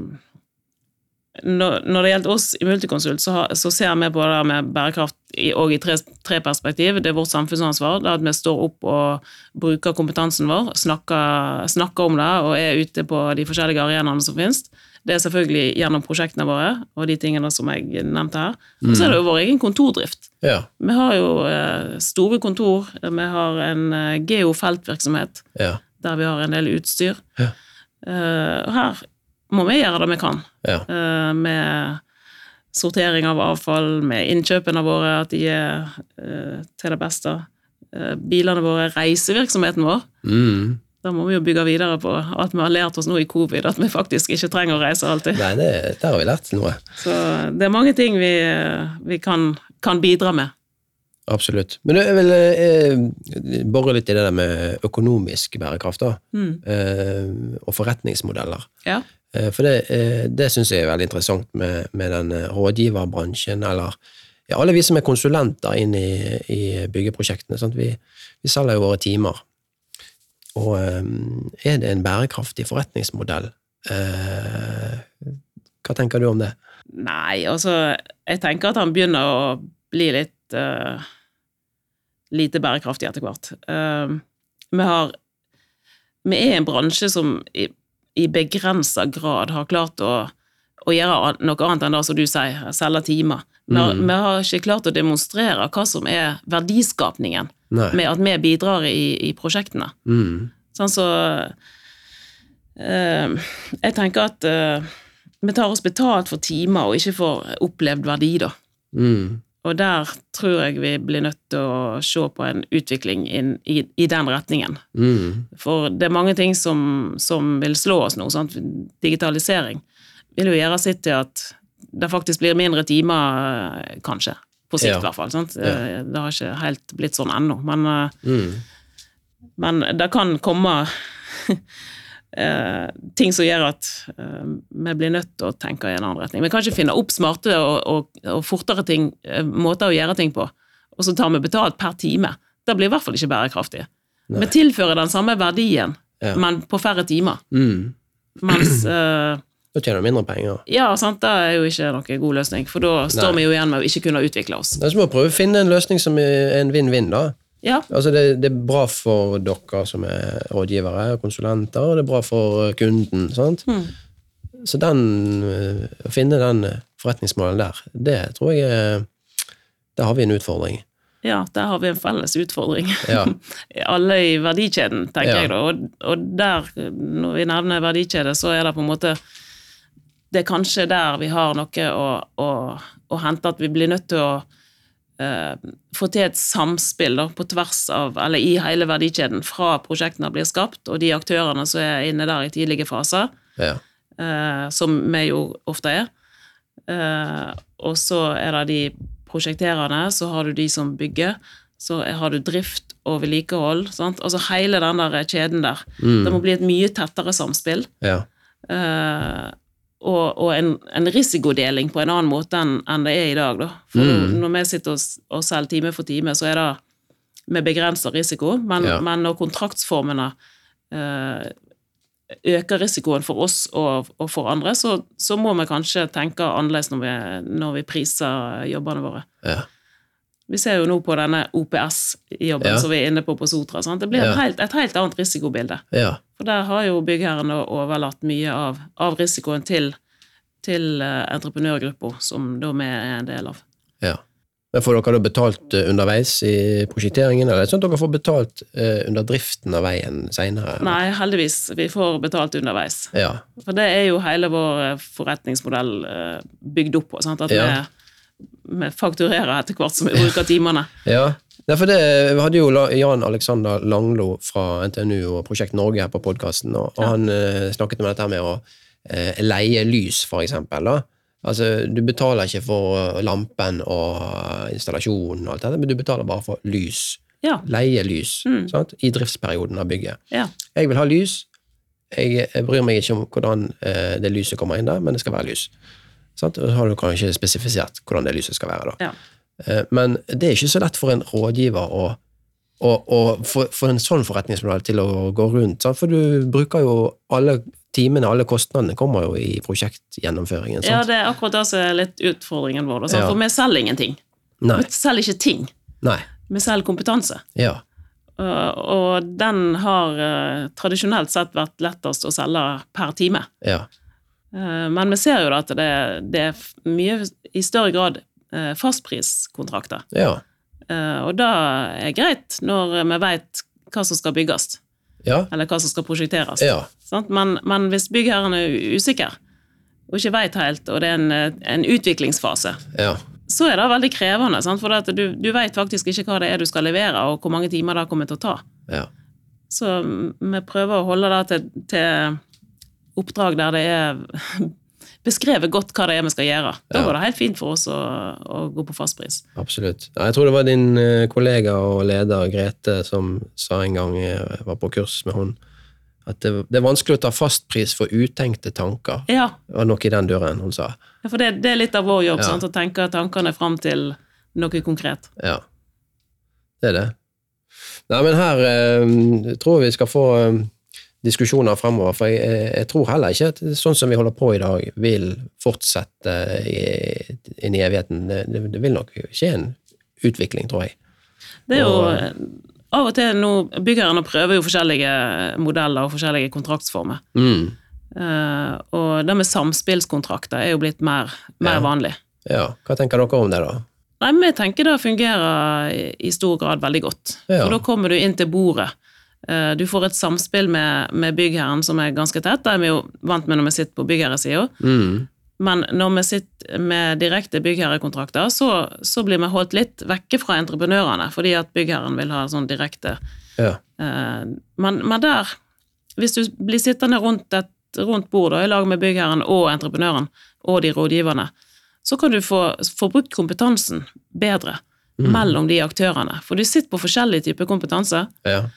når, når det gjelder oss i Multiconsult, så, har, så ser vi på det med bærekraft i, og i tre, tre perspektiv. Det er vårt samfunnsansvar. Det er at vi står opp og bruker kompetansen vår, snakker, snakker om det og er ute på de forskjellige arenaene som finnes. Det er selvfølgelig gjennom prosjektene våre og de tingene som jeg nevnte her. Og så er det jo vår egen kontordrift. Ja. Vi har jo eh, store kontor, vi har en eh, geofeltvirksomhet Ja. der vi har en del utstyr. Ja. Eh, og her må vi gjøre det vi kan Ja. med sortering av avfall, med innkjøpene våre, at de er til det beste. Bilene våre, reisevirksomheten vår. Mm. Da må vi jo bygge videre på at vi har lært oss nå i covid, at vi faktisk ikke trenger å reise alltid. Nei, det, der har vi lært noe. Så det er mange ting vi, vi kan, kan bidra med. Absolutt. Men jeg vil eh, bore litt i det der med økonomisk bærekraft, da. Mm. Eh, og forretningsmodeller. Ja. Eh, for det, eh, det syns jeg er veldig interessant med, med den eh, rådgiverbransjen, eller ja, alle vi som er konsulenter inn i, i byggeprosjektene. Vi, vi selger jo våre timer. Og eh, er det en bærekraftig forretningsmodell? Eh, hva tenker du om det? Nei, altså Jeg tenker at han begynner å bli litt uh, lite bærekraftig etter hvert. Uh, vi har Vi er en bransje som i, i begrensa grad har klart å, å gjøre noe annet enn det som du sier, selge timer. Vi har, Mm. vi har ikke klart å demonstrere hva som er verdiskapningen Nei. med at vi bidrar i, i prosjektene. Mm. Sånn så eh, Jeg tenker at eh, vi tar oss betalt for timer og ikke for opplevd verdi, da. Mm. Og der tror jeg vi blir nødt til å se på en utvikling inn, i, i den retningen. Mm. For det er mange ting som, som vil slå oss nå. Sant? Digitalisering vil jo gjøre sitt til at det faktisk blir mindre timer, eh, kanskje. På sikt, Ja. i hvert fall. Sant? Ja. Eh, Det har ikke helt blitt sånn ennå. Men eh, Mm. men det kan komme eh, ting som gjør at vi blir nødt til å tenke i en annen retning. Vi kan ikke finne opp smarte og, og, og fortere ting, måter å gjøre ting på, og så tar vi betalt per time. Det blir i hvert fall ikke bærekraftig. Nei. Vi tilfører den samme verdien, Ja. men på færre timer. Mm. Mens eh, Da tjener du mindre penger. Ja, sant, det er jo ikke noen god løsning, for da står Nei. vi jo igjen med å ikke kunne utvikle oss. Da må å prøve å finne en løsning som er en vinn-vinn, da. Ja, Altså det, det er bra for dere som er rådgivere og konsulenter, og det er bra for kunden. sant? Mm. Så den, eh, å finne den forretningsmålen forretningsmodellen der, det tror jeg er Der har vi en utfordring. ja, der har vi en felles utfordring. Ja. alle i verdikjeden, tenker Ja. jeg da. Og, og der, når vi nevner verdikjede, så er det på en måte Det er kanskje der vi har noe å, å, å hente, at vi blir nødt til å eh, få til et samspill da, på tvers av, eller i hele verdikjeden, fra prosjektene blir skapt, og de aktørene som er inne der i tidlige faser, Ja. eh, som vi jo ofte er. Eh, og så er det de prosjekterende, så har du de som bygger, så har du drift og vedlikehold. sant? Altså hele den der kjeden der. Mm. Det må bli et mye tettere samspill. ja. eh, og og en, en risikodeling på en annen måte enn enn det er i dag. Da. For Mm. når vi sitter og, og selger time for time, så er det med begrensa risiko, men, Ja. men når kontraktsformene eh, øker risikoen for oss og, og for andre, så, så må vi kanskje tenke annerledes når vi, når vi priser jobbene våre. ja. Vi ser jo nå på denne OPS-jobben Ja. som vi er inne på på Sotra. Sant? Det blir Ja. et, helt, et helt annet risikobilde. ja. For der har jo byggherrene overlatt mye av, av risikoen til, til eh, entreprenørgruppa, som da vi er en del av. ja. Men Får dere da betalt eh, underveis i prosjekteringen, eller er sånn at dere får betalt eh, under driften av veien seinere? Nei, heldigvis. Vi får betalt underveis. Ja. For det er jo hele vår forretningsmodell bygd opp på. Sant? At Ja. vi fakturerer etter hvert som vi bruker timene. Ja, ja. for det, hadde jo Jan Alexander Langlo fra NTNU og Prosjekt Norge her på podkasten, og, og Ja. han eh, snakket om dette med å eh, leie lys, for eksempel. Da. Altså, du betaler ikke for eh, lampen og installasjonen og alt dette, men du betaler bare for lys. Ja. Leie lys Mm. sant? i driftsperioden av bygget. ja. Jeg vil ha lys. Jeg, jeg bryr meg ikke om hvordan det lyset kommer inn der, men det skal være lys. Sant? Og så har du kanskje spesifisert hvordan det lyset skal være. da. Ja. Eh, Men det er ikke så lett for en rådgiver å, å få, få en sånn forretningsmodell til å gå rundt. Sant? For du bruker jo alle timene, alle kostnadene kommer jo i prosjektgjennomføringen. ja, det er akkurat det som er litt utfordringen vår. Ja. For vi selger ingenting. Nei. Vi selger ikke ting. Nei. Vi selger kompetanse. Ja. Og, og den har eh, tradisjonelt sett vært lettest å selge per time. Ja. Eh, men vi ser jo da at det, det er mye i større grad eh, fastpriskontrakter. Ja. Eh, og det er greit når vi vet hva som skal bygges, Ja. eller hva som skal prosjekteres. Ja. Sant? Men, men hvis byggherren er usikker, og ikke vet helt, og det er en, en utviklingsfase, Ja. så er det veldig krevende. Sant? For du, du vet faktisk ikke hva det er du skal levere, og hvor mange timer det kommer til å ta. Ja. Så vi prøver å holde det til, til oppdrag der det er beskrevet godt hva det er vi skal gjøre. Da Ja. går det helt fint for oss å, å gå på fastpris. Absolutt. Ja, jeg tror det var din eh, kollega og leder Grete som sa en gang jeg var på kurs med hun, at det, det er vanskelig å ta fastpris for utenkte tanker. Ja, Det var noe i den døren hun sa. Ja, for det, det er litt av vår jobb, Ja. sant? å tenke tankene fram til noe konkret. Ja, det er det. Nei, men her eh, tror vi skal få eh, diskusjoner fremover, for jeg, jeg, jeg tror heller ikke at sånn som vi holder på i dag, vil fortsette inn i evigheten. Det, det, vil nok skje en utvikling, tror jeg. Det er jo Og- eh, av og til nå Byggherrene prøver jo forskjellige modeller og forskjellige kontraktsformer. Mm. Uh, og det med samspillskontrakter er jo blitt mer, mer Ja. vanlig. Ja, hva tenker dere om det, da? Nei, men jeg tenker det fungerer i, i stor grad veldig godt. Ja. For da kommer du inn til bordet. Eh, Du får et samspill med, med byggherren som er ganske tett. Det er vi jo vant med når vi sitter på byggherresida. Mm. Men når vi sitter med direkte byggherrekontrakter, så, så blir vi holdt litt vekke fra entreprenørene, fordi at byggherren vil ha sånn direkte Ja. eh, men, men der, hvis du blir sittende rundt et rundt bordet i lag med byggherren og entreprenøren og de rådgiverne, så kan du få, få brukt kompetansen bedre mellom de aktørene. For du sitter på forskjellig type kompetanse. ja.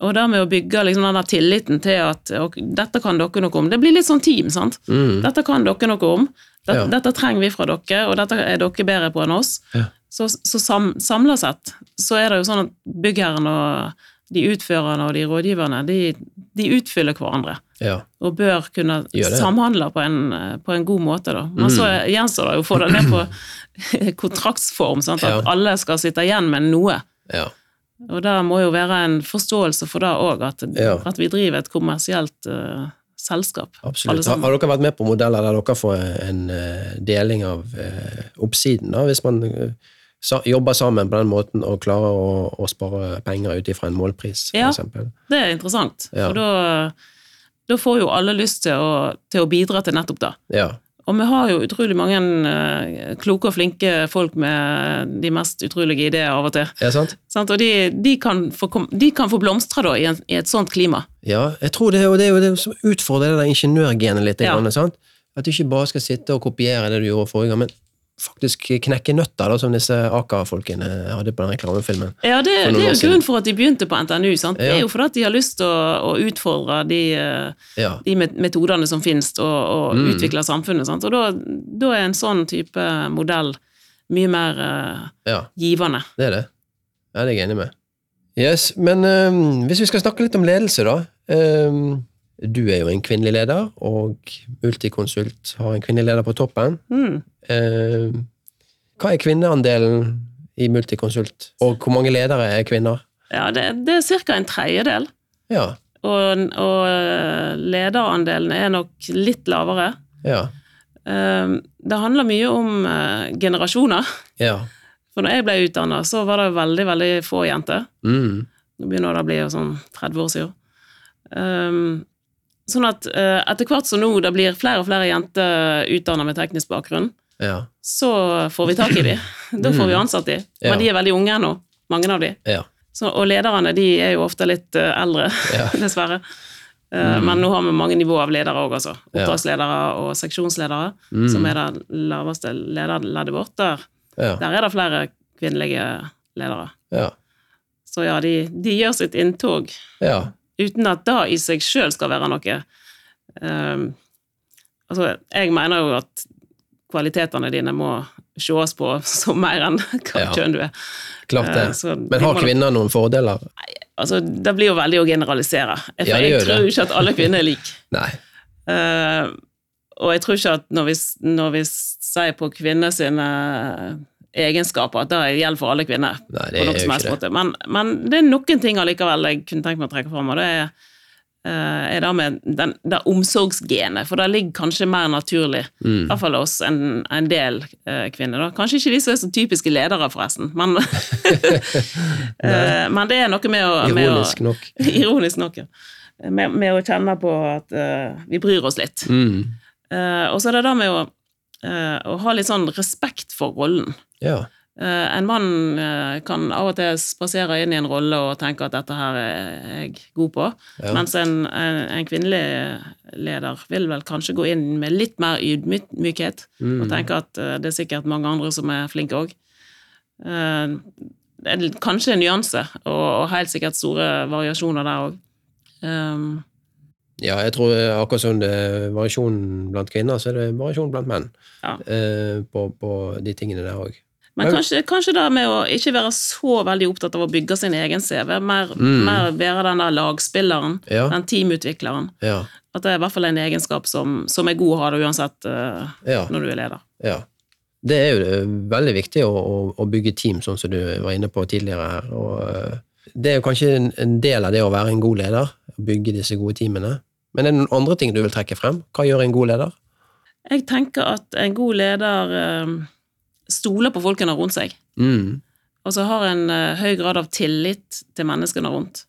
Og det med å bygge liksom den der tilliten til at og, dette kan dere noe om. Det blir litt sånn team, sant. Mm. Dette kan dere noe om. Dette, Ja. dette trenger vi fra dere, og dette er dere bedre på enn oss. Ja. Så, så sam, samla sett så er det jo sånn at byggherren og de utførerne og de rådgiverne, de, de utfyller hverandre. ja. Og bør kunne samhandle på en, på en god måte, da. Men så Mm. gjenstår det jo å få det ned på kontraktsform, sånn at Ja. alle skal sitte igjen med noe. ja. Og det må jo være en forståelse for det òg, at, Ja. at vi driver et kommersielt uh, selskap. Absolutt. Har, har dere vært med på modeller der dere får en uh, deling av uh, oppsiden, da, hvis man sa, jobber sammen på den måten og klarer å, å spare penger ut ifra en målpris, for Ja. eksempel? Det er interessant, Ja. for da, da får jo alle lyst til å, til å bidra til nettopp det. Ja. Og vi har jo utrolig mange eh, kloke og flinke folk med de mest utrolige ideer av og til. Det sant? Sant? Og de, de, kan få, de kan få blomstre da, i, et sånt klima. Ja, jeg tror det, og det er jo det som utfordrer det der ingeniørgenet litt. Ja. sant? At du ikke bare skal sitte og kopiere det du gjorde forrige gang, men faktisk knekke nøtter, da, som disse Aker-folkene hadde på den reklamefilmen. Ja, det, det er jo grunnen for at de begynte på NTNU. Sant? Det er jo fordi at de har lyst til å, å utfordre de, eh, Ja. de metodene som finnes, og, og Mm. utvikle samfunnet. Sant? Og da, da er en sånn type modell mye mer uh, ja. givende. Det er det. Ja, det er jeg enig med. Yes, Men øhm, hvis vi skal snakke litt om ledelse, da. Øhm, du er jo en kvinnelig leder, og Multiconsult har en kvinnelig leder på toppen. Mm. Eh, hva er kvinneandelen i Multiconsult, og hvor mange ledere er kvinner? Ja, det, det er ca. en tredjedel. Ja. Og, og eh, lederandelen er nok litt lavere. Ja. Eh, Det handler mye om eh, generasjoner. Ja. For når jeg ble utdanna, så var det veldig, veldig få jenter. Mm. Nå begynner det å bli sånn 30 år siden. Um, sånn at uh, etter hvert som nå det blir flere og flere jenter utdanna med teknisk bakgrunn, Ja. så får vi tak i dem. Da får vi ansatt dem. Ja. Men de er veldig unge ennå, mange av dem. Ja. Så, og lederne de er jo ofte litt uh, eldre, Ja. dessverre. mm. Men nå har vi mange nivåer av ledere òg, altså. Oppdragsledere og seksjonsledere, Mm. som er det laveste lederleddet vårt. Der, Ja. der er det flere kvinnelige ledere. Ja. Så ja, de, de gjør sitt inntog ja. Uten at det i seg sjøl skal være noe ehm, Altså, jeg mener jo at kvalitetene dine må sees på som mer enn hva Ja. kjønn du er. Klart det. Eh, så Men har kvinner noen fordeler? Altså, det blir jo veldig å generalisere. Jeg, Ja, jeg tror det. ikke at alle kvinner er like. Nei. Uh, og jeg tror ikke at når vi, når vi sier på kvinner sine egenskaper, det gjelder for alle kvinner. Nei, på det noen er som helst måte. Men, men det er noen ting allikevel jeg kunne tenkt meg å trekke fram, og det er, eh, er det med den, det omsorgsgenet, for det ligger kanskje mer naturlig, Mm. i hvert fall hos en, en del eh, kvinner. Da. Kanskje ikke de som er så typiske ledere, forresten, men, eh, men det er noe med å, med å Ironisk nok. Ironisk nok, ja. Med, med å kjenne på at uh, vi bryr oss litt. Mm. Uh, og så er det det med å, eh, å ha litt sånn respekt for rollen. Ja. Eh, en mann eh, kan av og til spasere inn i en rolle og tenke at dette her er jeg god på, Ja. mens en, en, en kvinnelig leder vil vel kanskje gå inn med litt mer ydmykhet Mm. og tenke at det er sikkert mange andre som er flinke òg. Det er kanskje en nyanse, og, og helt sikkert store variasjoner der òg. Um, Ja, jeg tror eh, akkurat som det er variasjon blant kvinner, så er det variasjon blant menn Ja. eh, på, på de tingene der òg. Men Men- kanskje, kanskje det med å ikke være så veldig opptatt av å bygge sin egen CV, mer, Mm. mer være den der lagspilleren, Ja, den teamutvikleren. ja, At det er i hvert fall en egenskap som, som er god å ha det uansett uh, når du er leder. ja. Det er jo veldig viktig å, å, å bygge team, sånn som du var inne på tidligere her. Og uh, det er jo kanskje en, en del av det å være en god leder, å bygge disse gode teamene. Men er det noen andre ting du vil trekke frem? Hva gjør en god leder? Jeg tenker at en god leder eh, stoler på folkene rundt seg, Mm. og så har en eh, høy grad av tillit til menneskene rundt.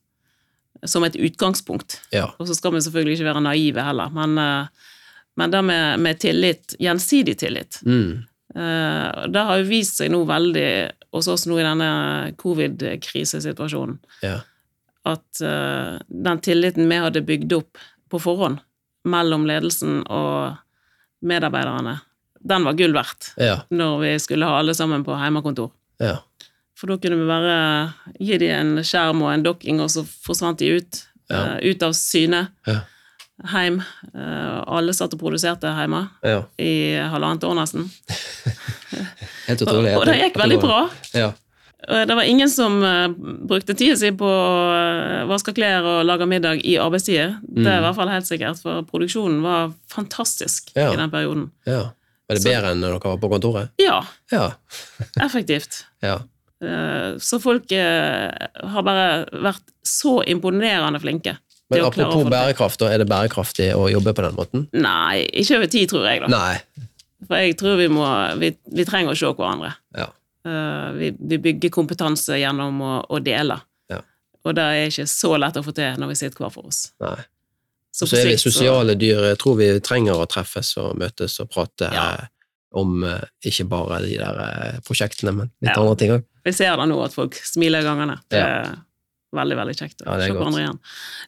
Som et utgangspunkt. Ja. Og så skal vi selvfølgelig ikke være naive heller, men, eh, men det med, med tillit, gjensidig tillit, Mm. Eh, Det har jo vist seg nå veldig hos oss nå i denne covid-krisesituasjonen, Ja. at den tilliten vi hadde bygd opp på forhånd mellom ledelsen og medarbeiderne, den var gull verdt Ja. når vi skulle ha alle sammen på hjemmekontor. Ja. For da kunne vi bare gi dem en skjerm og en dokking, og så forsvant de ut. Ja. eh, ut av syne. Ja. Heim. Eh, alle satt og produserte hjemme ja. i halvannet år nesten. Og, og det gikk veldig bra. Det var ingen som eh, brukte tida si på å eh, vaske klær og lage middag i arbeidstider. Det er i Mm. hvert fall helt sikkert, for produksjonen var fantastisk Ja. i den perioden. ja. Var det Så- bedre enn når dere var på kontoret? Ja, Ja. effektivt. ja. Eh, Så folk har bare vært så imponerende flinke. Men apropos bærekraft, er det bærekraftig å jobbe på den måten? Nei, ikke over tid, tror jeg, da. Nei. For jeg tror vi må Vi, vi trenger å se hverandre. Ja. Eh, vi, vi bygger kompetanse gjennom å, å dele. Ja. Og det er ikke så lett å få til når vi sitter hver for oss. Nei. Så Så er vi sosiale dyr. Jeg tror vi trenger å treffes og møtes og prate Ja. eh, om eh, ikke bare de der prosjektene, men litt Ja. andre ting òg. Vi ser det nå, at folk smiler i gangene. Det er veldig, veldig kjekt å se hverandre igjen.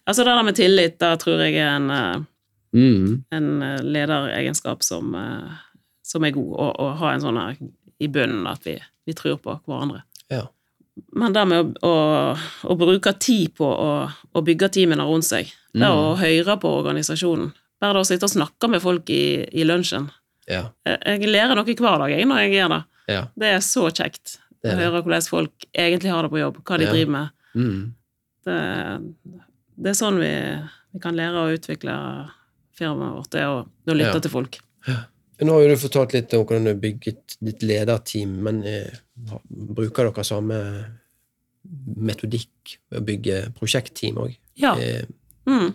Altså, det der med tillit, da tror jeg er en, Mm. en lederegenskap som, som er god, å ha en sånn her i bunnen at vi, vi tror på hverandre. Ja. Men det med å, å, å bruke tid på å, å bygge teamene rundt seg, det Mm. å høre på organisasjonen, bare det å sitte og snakke med folk i, i lunsjen Ja. Jeg, jeg lærer noe hver dag jeg, når jeg gjør det. ja. Det er så kjekt Det å er det. høre hvordan folk egentlig har det på jobb, hva de Ja. driver med. Mm. Det, det er sånn vi, vi kan lære å utvikle firmaet vårt, det å, å lytte Ja. til folk. Nå har jo du fortalt litt om hvordan du har bygget ditt lederteam, men eh, bruker dere samme metodikk ved å bygge prosjektteam òg? Ja. Eh, Mm.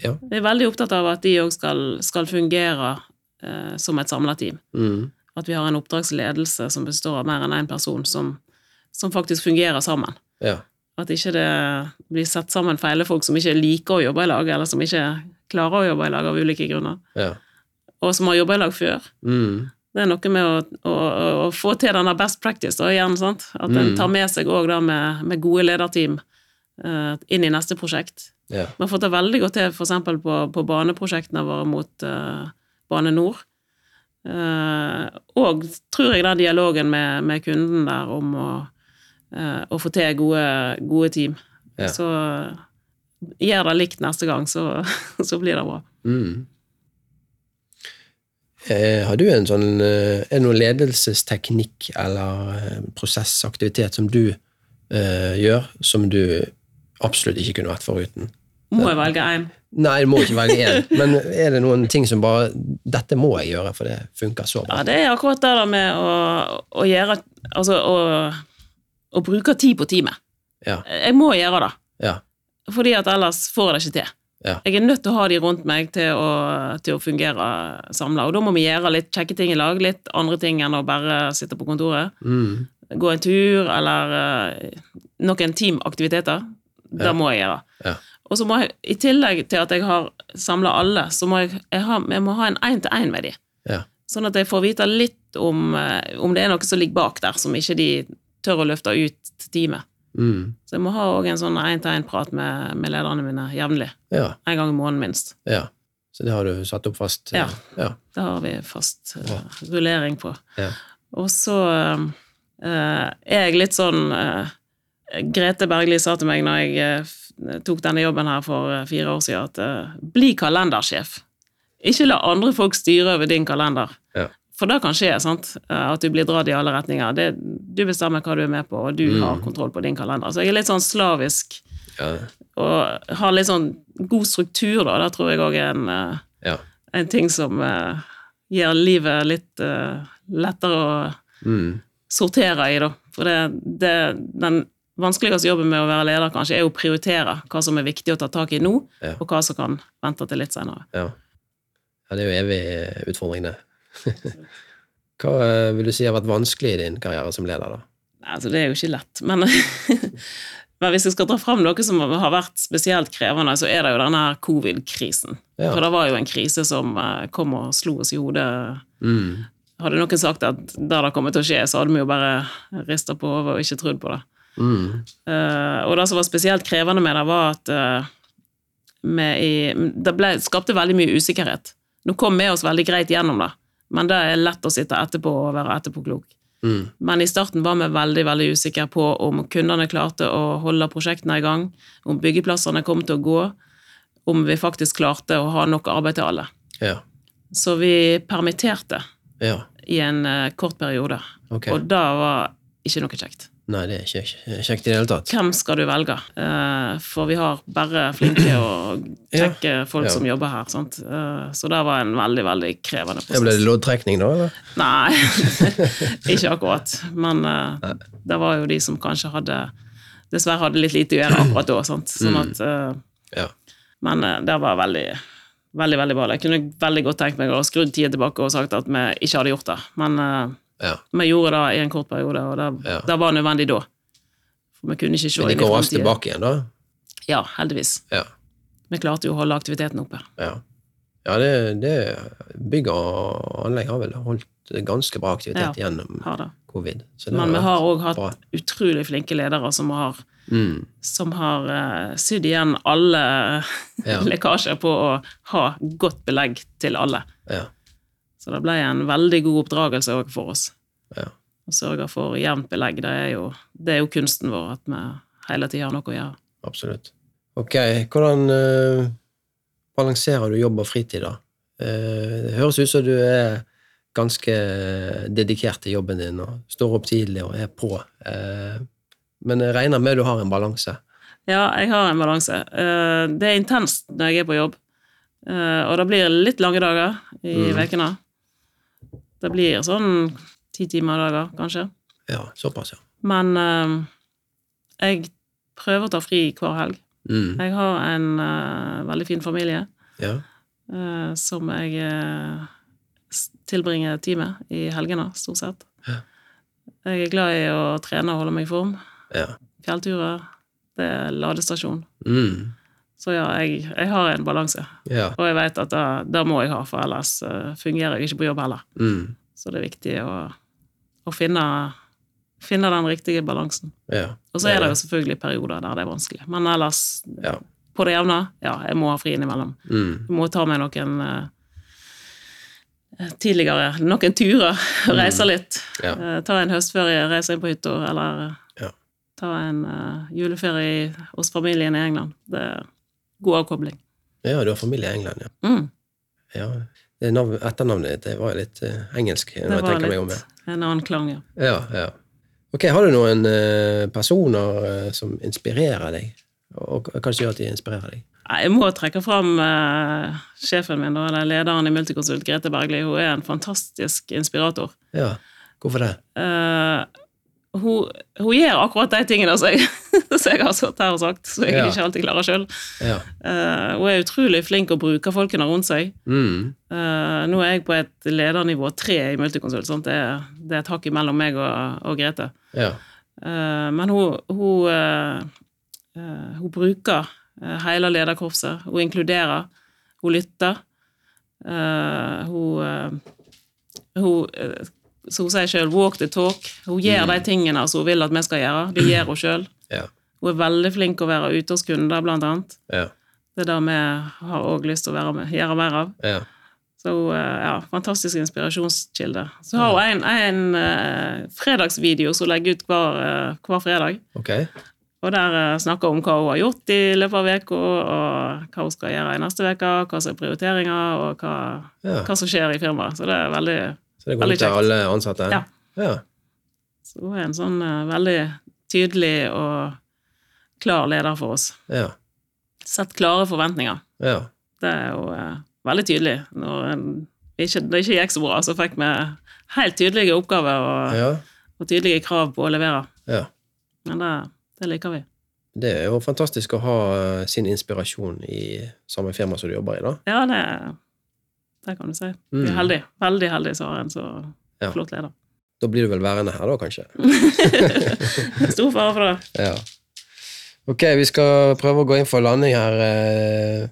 Ja. Jeg er veldig opptatt av at de òg skal, skal fungere eh, som et samla team. mm. At vi har en oppdragsledelse som består av mer enn én person, som, som faktisk fungerer sammen. Ja. At ikke det blir satt sammen feile folk som ikke liker å jobbe i lag, eller som ikke klarer å jobbe i lag av ulike grunner, ja. Og som har jobba i lag før. Mm. Det er noe med å, å, å få til denne best practice, da, igjen, sant? At en Mm. tar med seg òg med, med gode lederteam uh, inn i neste prosjekt. ja. Vi har fått det veldig godt til f.eks. På, på baneprosjektene våre mot uh, Bane NOR. Uh, og tror jeg den dialogen med, med kunden der om å, å få til gode, gode team. Ja. Så gjør det likt neste gang, så, så blir det bra. Mm. Eh, har du en sånn eh, Er det noen ledelsesteknikk eller eh, prosessaktivitet som du eh, gjør, som du absolutt ikke kunne vært foruten? Må jeg velge én? Nei, du må ikke velge én, men er det noen ting som bare Dette må jeg gjøre, for det funker så bra. Ja, det er akkurat det der med å, å gjøre Altså å, å bruke tid på teamet. Ja. Jeg må gjøre det, Ja. fordi at ellers får jeg det ikke til. Ja. Jeg er nødt til å ha de rundt meg til å, til å fungere samla, og da må vi gjøre litt kjekke ting i lag, litt andre ting enn å bare sitte på kontoret. Mm. Gå en tur, eller eh, noen teamaktiviteter. Det Ja. må jeg gjøre. Ja. Og så må jeg, i tillegg til at jeg har samla alle, så må jeg, jeg, ha, jeg må ha en én-til-én med de. Ja. Sånn at jeg får vite litt om, eh, om det er noe som ligger bak der, som ikke de tør å løfte ut til teamet. Mm. Så jeg må ha òg en sånn én-til-én-prat med, med lederne mine jevnlig. Ja. En gang i måneden minst. ja. Så det har du satt opp fast? eh, Ja. ja. Det har vi fast uh, rullering på. Ja. Og så uh, er jeg litt sånn uh, Grete Bergli sa til meg når jeg tok denne jobben her for fire år siden, at bli kalendersjef. Ikke la andre folk styre over din kalender. Ja. For det kan skje, sant? Eh, at du blir dratt i alle retninger. Det, du bestemmer hva du er med på, og du Mm. har kontroll på din kalender. Så jeg er litt sånn slavisk Ja. og har litt sånn god struktur, da. Det tror jeg òg er en eh, ja. en ting som uh, gjør livet litt uh, lettere å Mm. sortere i, da. For det, det, den vanskeligste jobben med å være leder kanskje er å prioritere hva som er viktig å ta tak i nå, Ja. og hva som kan vente til litt senere. Ja. ja, det er jo evig utfordring, det. Hva eh, vil du si har vært vanskelig i din karriere som leder, da? Altså, det er jo ikke lett, men, men hvis jeg skal dra fram noe som har vært spesielt krevende, så er det jo denne covid-krisen. Ja. For det var jo en krise som eh, kom og slo oss i hodet Mm. Hadde noen sagt at det hadde kommet til å skje, så hadde vi jo bare rista på hodet og ikke trodd på det. Mm. Uh, og det som var spesielt krevende med det, var at uh, i, det ble, skapte veldig mye usikkerhet. Nå kom vi oss veldig greit gjennom det, men det er lett å sitte etterpå og være etterpåklok. Mm. Men i starten var vi veldig veldig usikre på om kundene klarte å holde prosjektene i gang, om byggeplassene kom til å gå, om vi faktisk klarte å ha nok arbeid til alle. Ja. Så vi permitterte ja. i en eh, kort periode, okay. og det var ikke noe kjekt. Nei, det er ikke kjekt i det hele tatt. Hvem skal du velge? Eh, for vi har bare flinke og kjekke folk Ja. som jobber her. Sant? Eh, så det var en veldig, veldig krevende prosess. ble det loddtrekning, da? eller? Nei, ikke akkurat. Men eh, det var jo de som kanskje hadde Dessverre hadde litt lite å gjøre akkurat da. Sant? Sånn Mm. at, eh, Ja. men det var veldig, veldig veldig bra. Jeg kunne veldig godt tenkt meg å skrudd tida tilbake og sagt at vi ikke hadde gjort det. Men ja. vi gjorde det i en kort periode, og det, Ja. det var nødvendig da. For vi kunne ikke se Men de kom raskt tilbake igjen, da? Ja, heldigvis. Ja. Vi klarte jo å holde aktiviteten oppe. Ja, ja det, det Bygg og anlegg har vel holdt ganske bra aktivitet gjennom covid. Men vi har òg hatt bra. utrolig flinke ledere som har, Mm. som har uh, sydd igjen alle lekkasjer på å ha godt belegg til alle. Ja. Så det ble en veldig god oppdragelse òg for oss. Ja. Å sørge for jevnt belegg, det er jo, det er jo kunsten vår, at vi hele tida har noe å gjøre. Absolutt. Ok, hvordan uh, balanserer du jobb og fritid, da? Uh, det høres ut som du er ganske dedikert til jobben din og står opp tidlig og er på. Uh, men jeg regner med du har en balanse. Ja, jeg har en balanse. Det er intenst når jeg er på jobb, og det blir litt lange dager i Mm. Det blir sånn ti timer dager, kanskje. Ja, såpass, ja. Men eh, jeg prøver å ta fri hver helg. Mm. Jeg har en eh, veldig fin familie Ja. eh, som jeg eh, tilbringer tid med i helgene, stort sett. Ja. Jeg er glad i å trene og holde meg i form. ja. Fjellturer, det er ladestasjon. Mm. Så ja, jeg, jeg har en balanse. Ja. Og jeg vet at det, må jeg ha, for ellers eh, fungerer jeg ikke på jobb heller. Mm. Så det er viktig å, å finne, finne den riktige balansen. ja. Og så er det jo selvfølgelig perioder der det er vanskelig. Men ellers, Ja. på det jevne, ja, jeg må ha fri innimellom. Mm. Jeg må ta meg noen eh, tidligere, noen turer, reise litt. Ja. Eh, ta en høstferie, reise inn på hytta, eller Ja. ta en uh, juleferie hos familien i England. Det god avkobling. ja, du har familie i England, ja. Mm. ja. Etternavnet ditt det var litt engelsk, Det jeg var meg det. litt en annen klang, ja. Ja, ja. Ok, har du noen eh, personer eh, som inspirerer deg? Og hva gjør at de inspirerer deg? Jeg må trekke fram uh, sjefen min, eller lederen i Multiconsult, Grete Bergli. Hun er en fantastisk inspirator. Ja, hvorfor det? Eh, hun, hun gjør akkurat de tingene som jeg, som jeg har stått her og sagt, som jeg Ja. ikke alltid klarer sjøl. Ja. hun er utrolig flink å bruke folkene rundt seg. Mm. Uh, nå er jeg på et ledernivå tre i Multiconsult. Sant? Det, det er et hakk mellom meg og, og Grete. Ja. Uh, men hun, hun, hun bruker hele lederkorpset. Hun inkluderer, hun lytter. Hun, hun, som hun sier sjøl, walk the talk. Hun gjør de tingene som hun vil at vi skal gjøre. Det gjør hun sjøl. Ja. Hun er veldig flink å være ute hos kunder, blant annet. Ja. Det er det vi har òg lyst til å med, gjøre mer av. Ja. Så eh, ja, fantastisk inspirasjonskilde. Så har hun en, en eh, fredagsvideo som hun legger ut hver, eh, hver fredag. Okay. Og der snakker hun om hva hun har gjort i løpet av uka, og hva hun skal gjøre i neste uke, hva som er prioriteringer, og hva, hva som skjer i firmaet. Så det er veldig Så det går Veldig ut til alle ansatte? Ja. ja. Så hun er en sånn uh, veldig tydelig og klar leder for oss. Ja. Sett klare forventninger. ja. Det er jo uh, veldig tydelig. Når en, ikke, det ikke gikk så bra, så fikk vi helt tydelige oppgaver og, ja. og tydelige krav på å levere. ja. Men det, det liker vi. Det er jo fantastisk å ha eh, sin inspirasjon i samme firma som du jobber i, da. Ja, det, det kan du si. Vi er Mm. heldige. Veldig heldige som har en så Ja. flott leder. Da blir du vel værende her, da, kanskje? Stor fare for det. Ja. Ok, vi skal prøve å gå inn for landing her. Eh,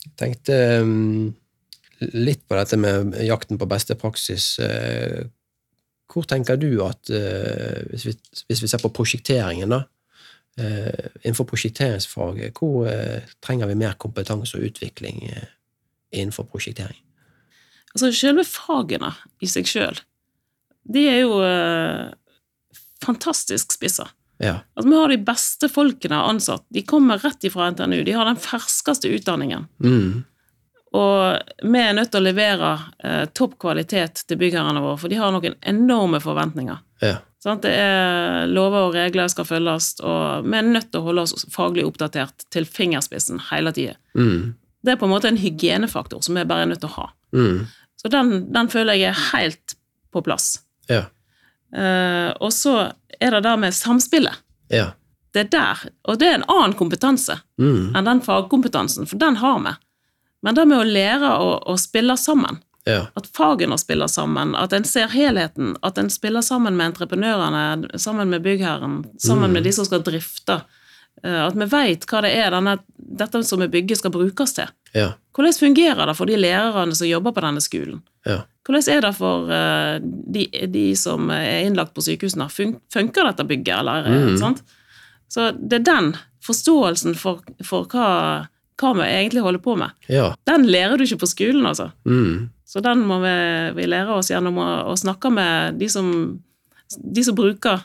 Jeg tenkte mm, litt på dette med jakten på beste praksis. Eh, Hvor tenker du at, eh, hvis vi, hvis vi ser på prosjekteringen, da, innenfor prosjekteringsfaget, hvor trenger vi mer kompetanse og utvikling innenfor prosjektering? Altså, selve fagene i seg sjøl, de er jo eh, fantastisk spissa. Ja. Altså, vi har de beste folkene ansatt. De kommer rett ifra NTNU. De har den ferskeste utdanningen. Mm. Og vi er nødt til å levere eh, topp kvalitet til byggherrene våre, for de har noen enorme forventninger. Ja. Sånn, Det er Lover og regler skal følges, og vi er nødt til å holde oss faglig oppdatert til fingerspissen hele tida. Mm. Det er på en måte en hygienefaktor som vi bare er nødt til å ha. Mm. Så den, den føler jeg er helt på plass. Ja. Uh, og så er det det med samspillet. Ja. Det er der. Og det er en annen kompetanse Mm. enn den fagkompetansen, for den har vi. Men det med å lære å, å spille sammen, Ja. at fagene spiller sammen, at en ser helheten, at en spiller sammen med entreprenørene, sammen med byggherren, sammen Mm. med de som skal drifte, uh, at vi vet hva det er denne, dette som vi bygger skal brukes til. Ja. Hvordan fungerer det for de lærerne som jobber på denne skolen? Ja. Hvordan er det for eh, de, de som er innlagt på sykehusene? Fun funker dette bygget, eller? Sant? Så det er den forståelsen for, for hva, hva vi egentlig holder på med. Ja. Den lærer du ikke på skolen, altså. Mm. Så den må vi, vi lære oss gjennom å, å snakke med de som, de som bruker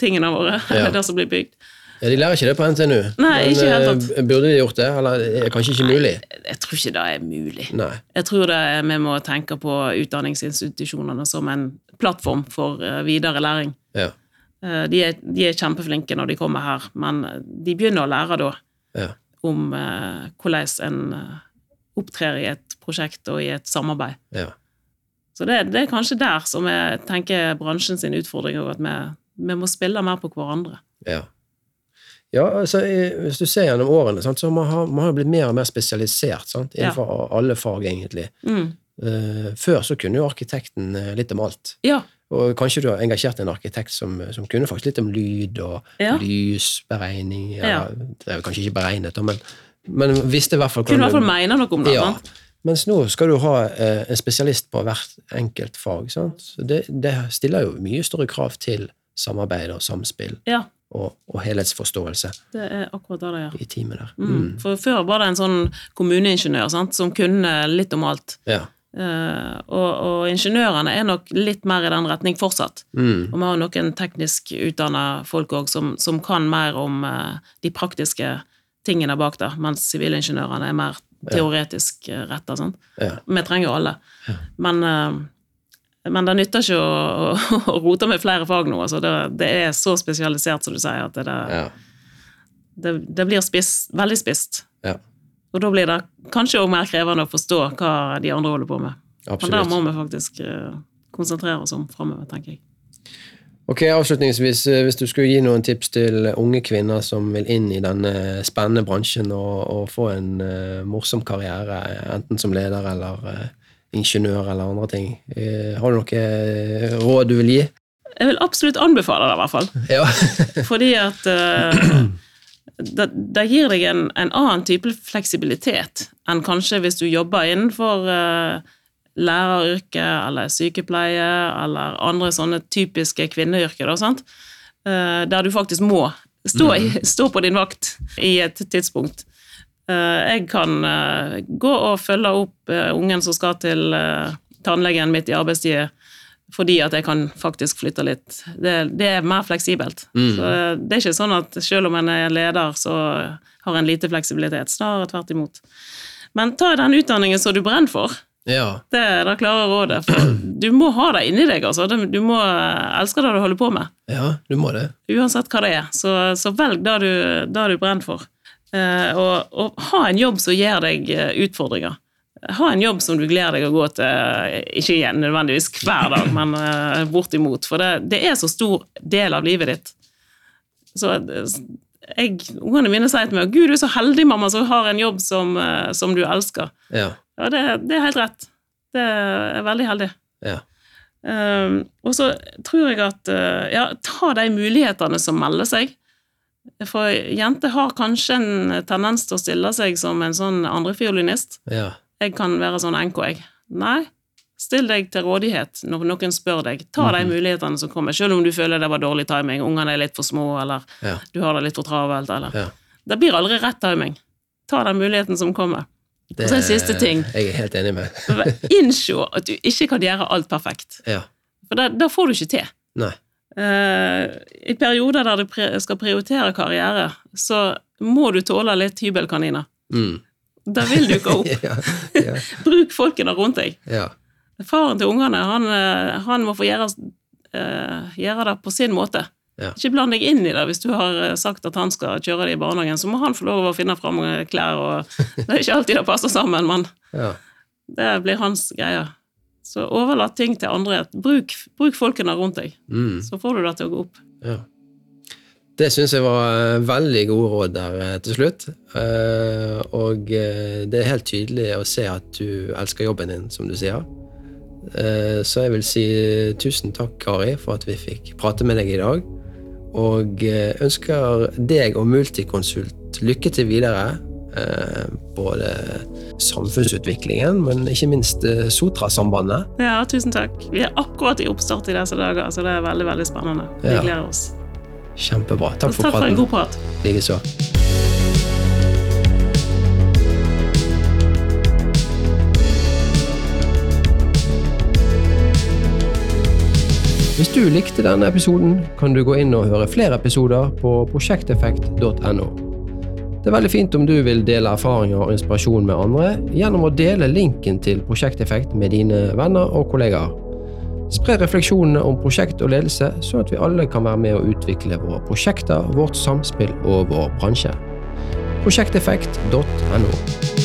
tingene våre, Ja. det som blir bygd. Ja, De lærer ikke det på NTNU. Nei, ikke helt tatt. eh, Burde de gjort det, eller er det kanskje ikke mulig? Nei, Jeg tror ikke det er mulig. Nei. Jeg tror det er, vi må tenke på utdanningsinstitusjonene som en plattform for eh, videre læring. Ja. Eh, De er, de er kjempeflinke når de kommer her, men de begynner å lære da Ja. om eh, hvordan en opptrer i et prosjekt og i et samarbeid. Ja. Så det, det er kanskje der som jeg tenker bransjen sin utfordring òg, at vi, vi må spille mer på hverandre. Ja. Ja, altså, Hvis du ser gjennom årene, sant, så man har man har blitt mer og mer spesialisert sant, Ja. innenfor alle fag, egentlig. Mm. Uh, før så kunne jo arkitekten eh, litt om alt. Ja. Og kanskje du har engasjert en arkitekt som, som kunne faktisk litt om lyd og Ja. lysberegning. Ja. Det er jo kanskje ikke beregnet, men, men visste i hvert fall Kunne i hvert fall mene noe om det. Ja. sant? Mens nå skal du ha eh, en spesialist på hvert enkelt fag. Sant? Så det, det stiller jo mye større krav til samarbeid og samspill Ja, og, og helhetsforståelse det er akkurat det det gjør. i teamet der. Mm. For før var det en sånn kommuneingeniør sant, som kunne litt om alt. Ja. Uh, og, og ingeniørene er nok litt mer i den retning fortsatt. Mm. Og vi har noen teknisk utdanna folk òg som, som kan mer om uh, de praktiske tingene bak der, mens sivilingeniørene er mer teoretisk ja. retta. Ja. Vi trenger jo alle. Men, eh, men det nytter ikke å, å, å rote med flere fag nå. Altså det, det er så spesialisert, som du sier, at det, Ja. det, det blir spist, veldig spist. ja. Og da blir det kanskje òg mer krevende å forstå hva de andre holder på med. Men der må vi faktisk eh, konsentrere oss om framover, tenker jeg. Ok, Avslutningsvis, eh, hvis du skulle gi noen tips til unge kvinner som vil inn i denne spennende bransjen og, og få en uh, morsom karriere, enten som leder eller eh, ingeniør eller andre ting, eh, har du noe eh, råd du vil gi? Jeg vil absolutt anbefale det, i hvert fall. Ja. Fordi at uh, det, det gir deg en, en annen type fleksibilitet enn kanskje hvis du jobber innenfor uh, læreryrket eller sykepleie eller andre sånne typiske kvinneyrker, da? Eh, der du faktisk må stå, i, stå på din vakt i et tidspunkt. Eh, jeg kan eh, gå og følge opp eh, ungen som skal til tannlegen mitt i arbeidstida, fordi at jeg kan faktisk flytte litt. Det, det er mer fleksibelt. Mm. Så det er ikke sånn at selv om en er leder, så har en lite fleksibilitet. Snarere tvert imot. Men ta den utdanningen som du brenner for. Ja. Det er det klare rådet. For du må ha det inni deg, altså. Du må elske det du holder på med. ja, du må det. Uansett hva det er. Så, så velg det du, det du brenner for. Eh, og, og ha en jobb som gir deg eh, utfordringer. Ha en jobb som du gleder deg å gå til, eh, ikke igjen nødvendigvis hver dag, men bortimot. For det, det er så stor del av livet ditt. Så jeg, ungene mine sier til meg 'Gud, du er så heldig, mamma, som har en jobb som, som du elsker'. Ja. Ja, det, det er helt rett. Det er veldig heldig. Ja. Um, og så tror jeg at ja, ta de mulighetene som melder seg. For jenter har kanskje en tendens til å stille seg som en sånn andrefiolinist. Ja. Jeg kan være sånn NK, jeg. Nei, still deg til rådighet når noen spør deg. Ta de mulighetene som kommer, selv om du føler det var dårlig timing, ungene er litt for små, eller Ja. du har det litt for travelt, eller Ja. Det blir aldri rett timing. Ta den muligheten som kommer. Det, Og så en siste ting. Jeg er helt enig med. Innsjå at du ikke kan gjøre alt perfekt. Ja. For da, da får du ikke til. Nei. Eh, I perioder der du skal prioritere karriere, så må du tåle litt hybelkaniner. Mm. Da vil du ikke opp. ja. Ja. Bruk folkene rundt deg. Ja. Faren til ungene, han, eh, han må få gjøre, eh, gjøre det på sin måte. Ja. Ikke bland deg inn i det. Hvis du har sagt at han skal kjøre det i barnehagen, så må han få lov å finne fram klær, og det er ikke alltid det passer sammen, men ja. det blir hans greie. Så overlat ting til andre. Bruk, bruk folkene rundt deg, Mm. så får du det til å gå opp. ja. Det syns jeg var eh, veldig gode råd der eh, til slutt. Eh, og det er helt tydelig å se at du elsker jobben din, som du sier. Så jeg vil si tusen takk, Kari, for at vi fikk prate med deg i dag. Og ønsker deg og Multiconsult lykke til videre. Eh, både samfunnsutviklingen, men ikke minst Sotrasambandet. Sotra-sambandet. Ja, tusen takk. Vi er akkurat i oppstart i disse dager, så det er veldig veldig spennende. Vi Ja. gleder oss. Kjempebra. Takk for Takk for en god prat. Likeså. Hvis du likte denne episoden, kan du gå inn og høre flere episoder på prosjekteffekt.no. Det er veldig fint om du vil dele erfaringer og inspirasjon med andre gjennom å dele linken til Prosjekteffekt med dine venner og kollegaer. Spre refleksjonene om prosjekt og ledelse, så at vi alle kan være med å utvikle våre prosjekter, vårt samspill og vår bransje. Prosjekteffekt.no.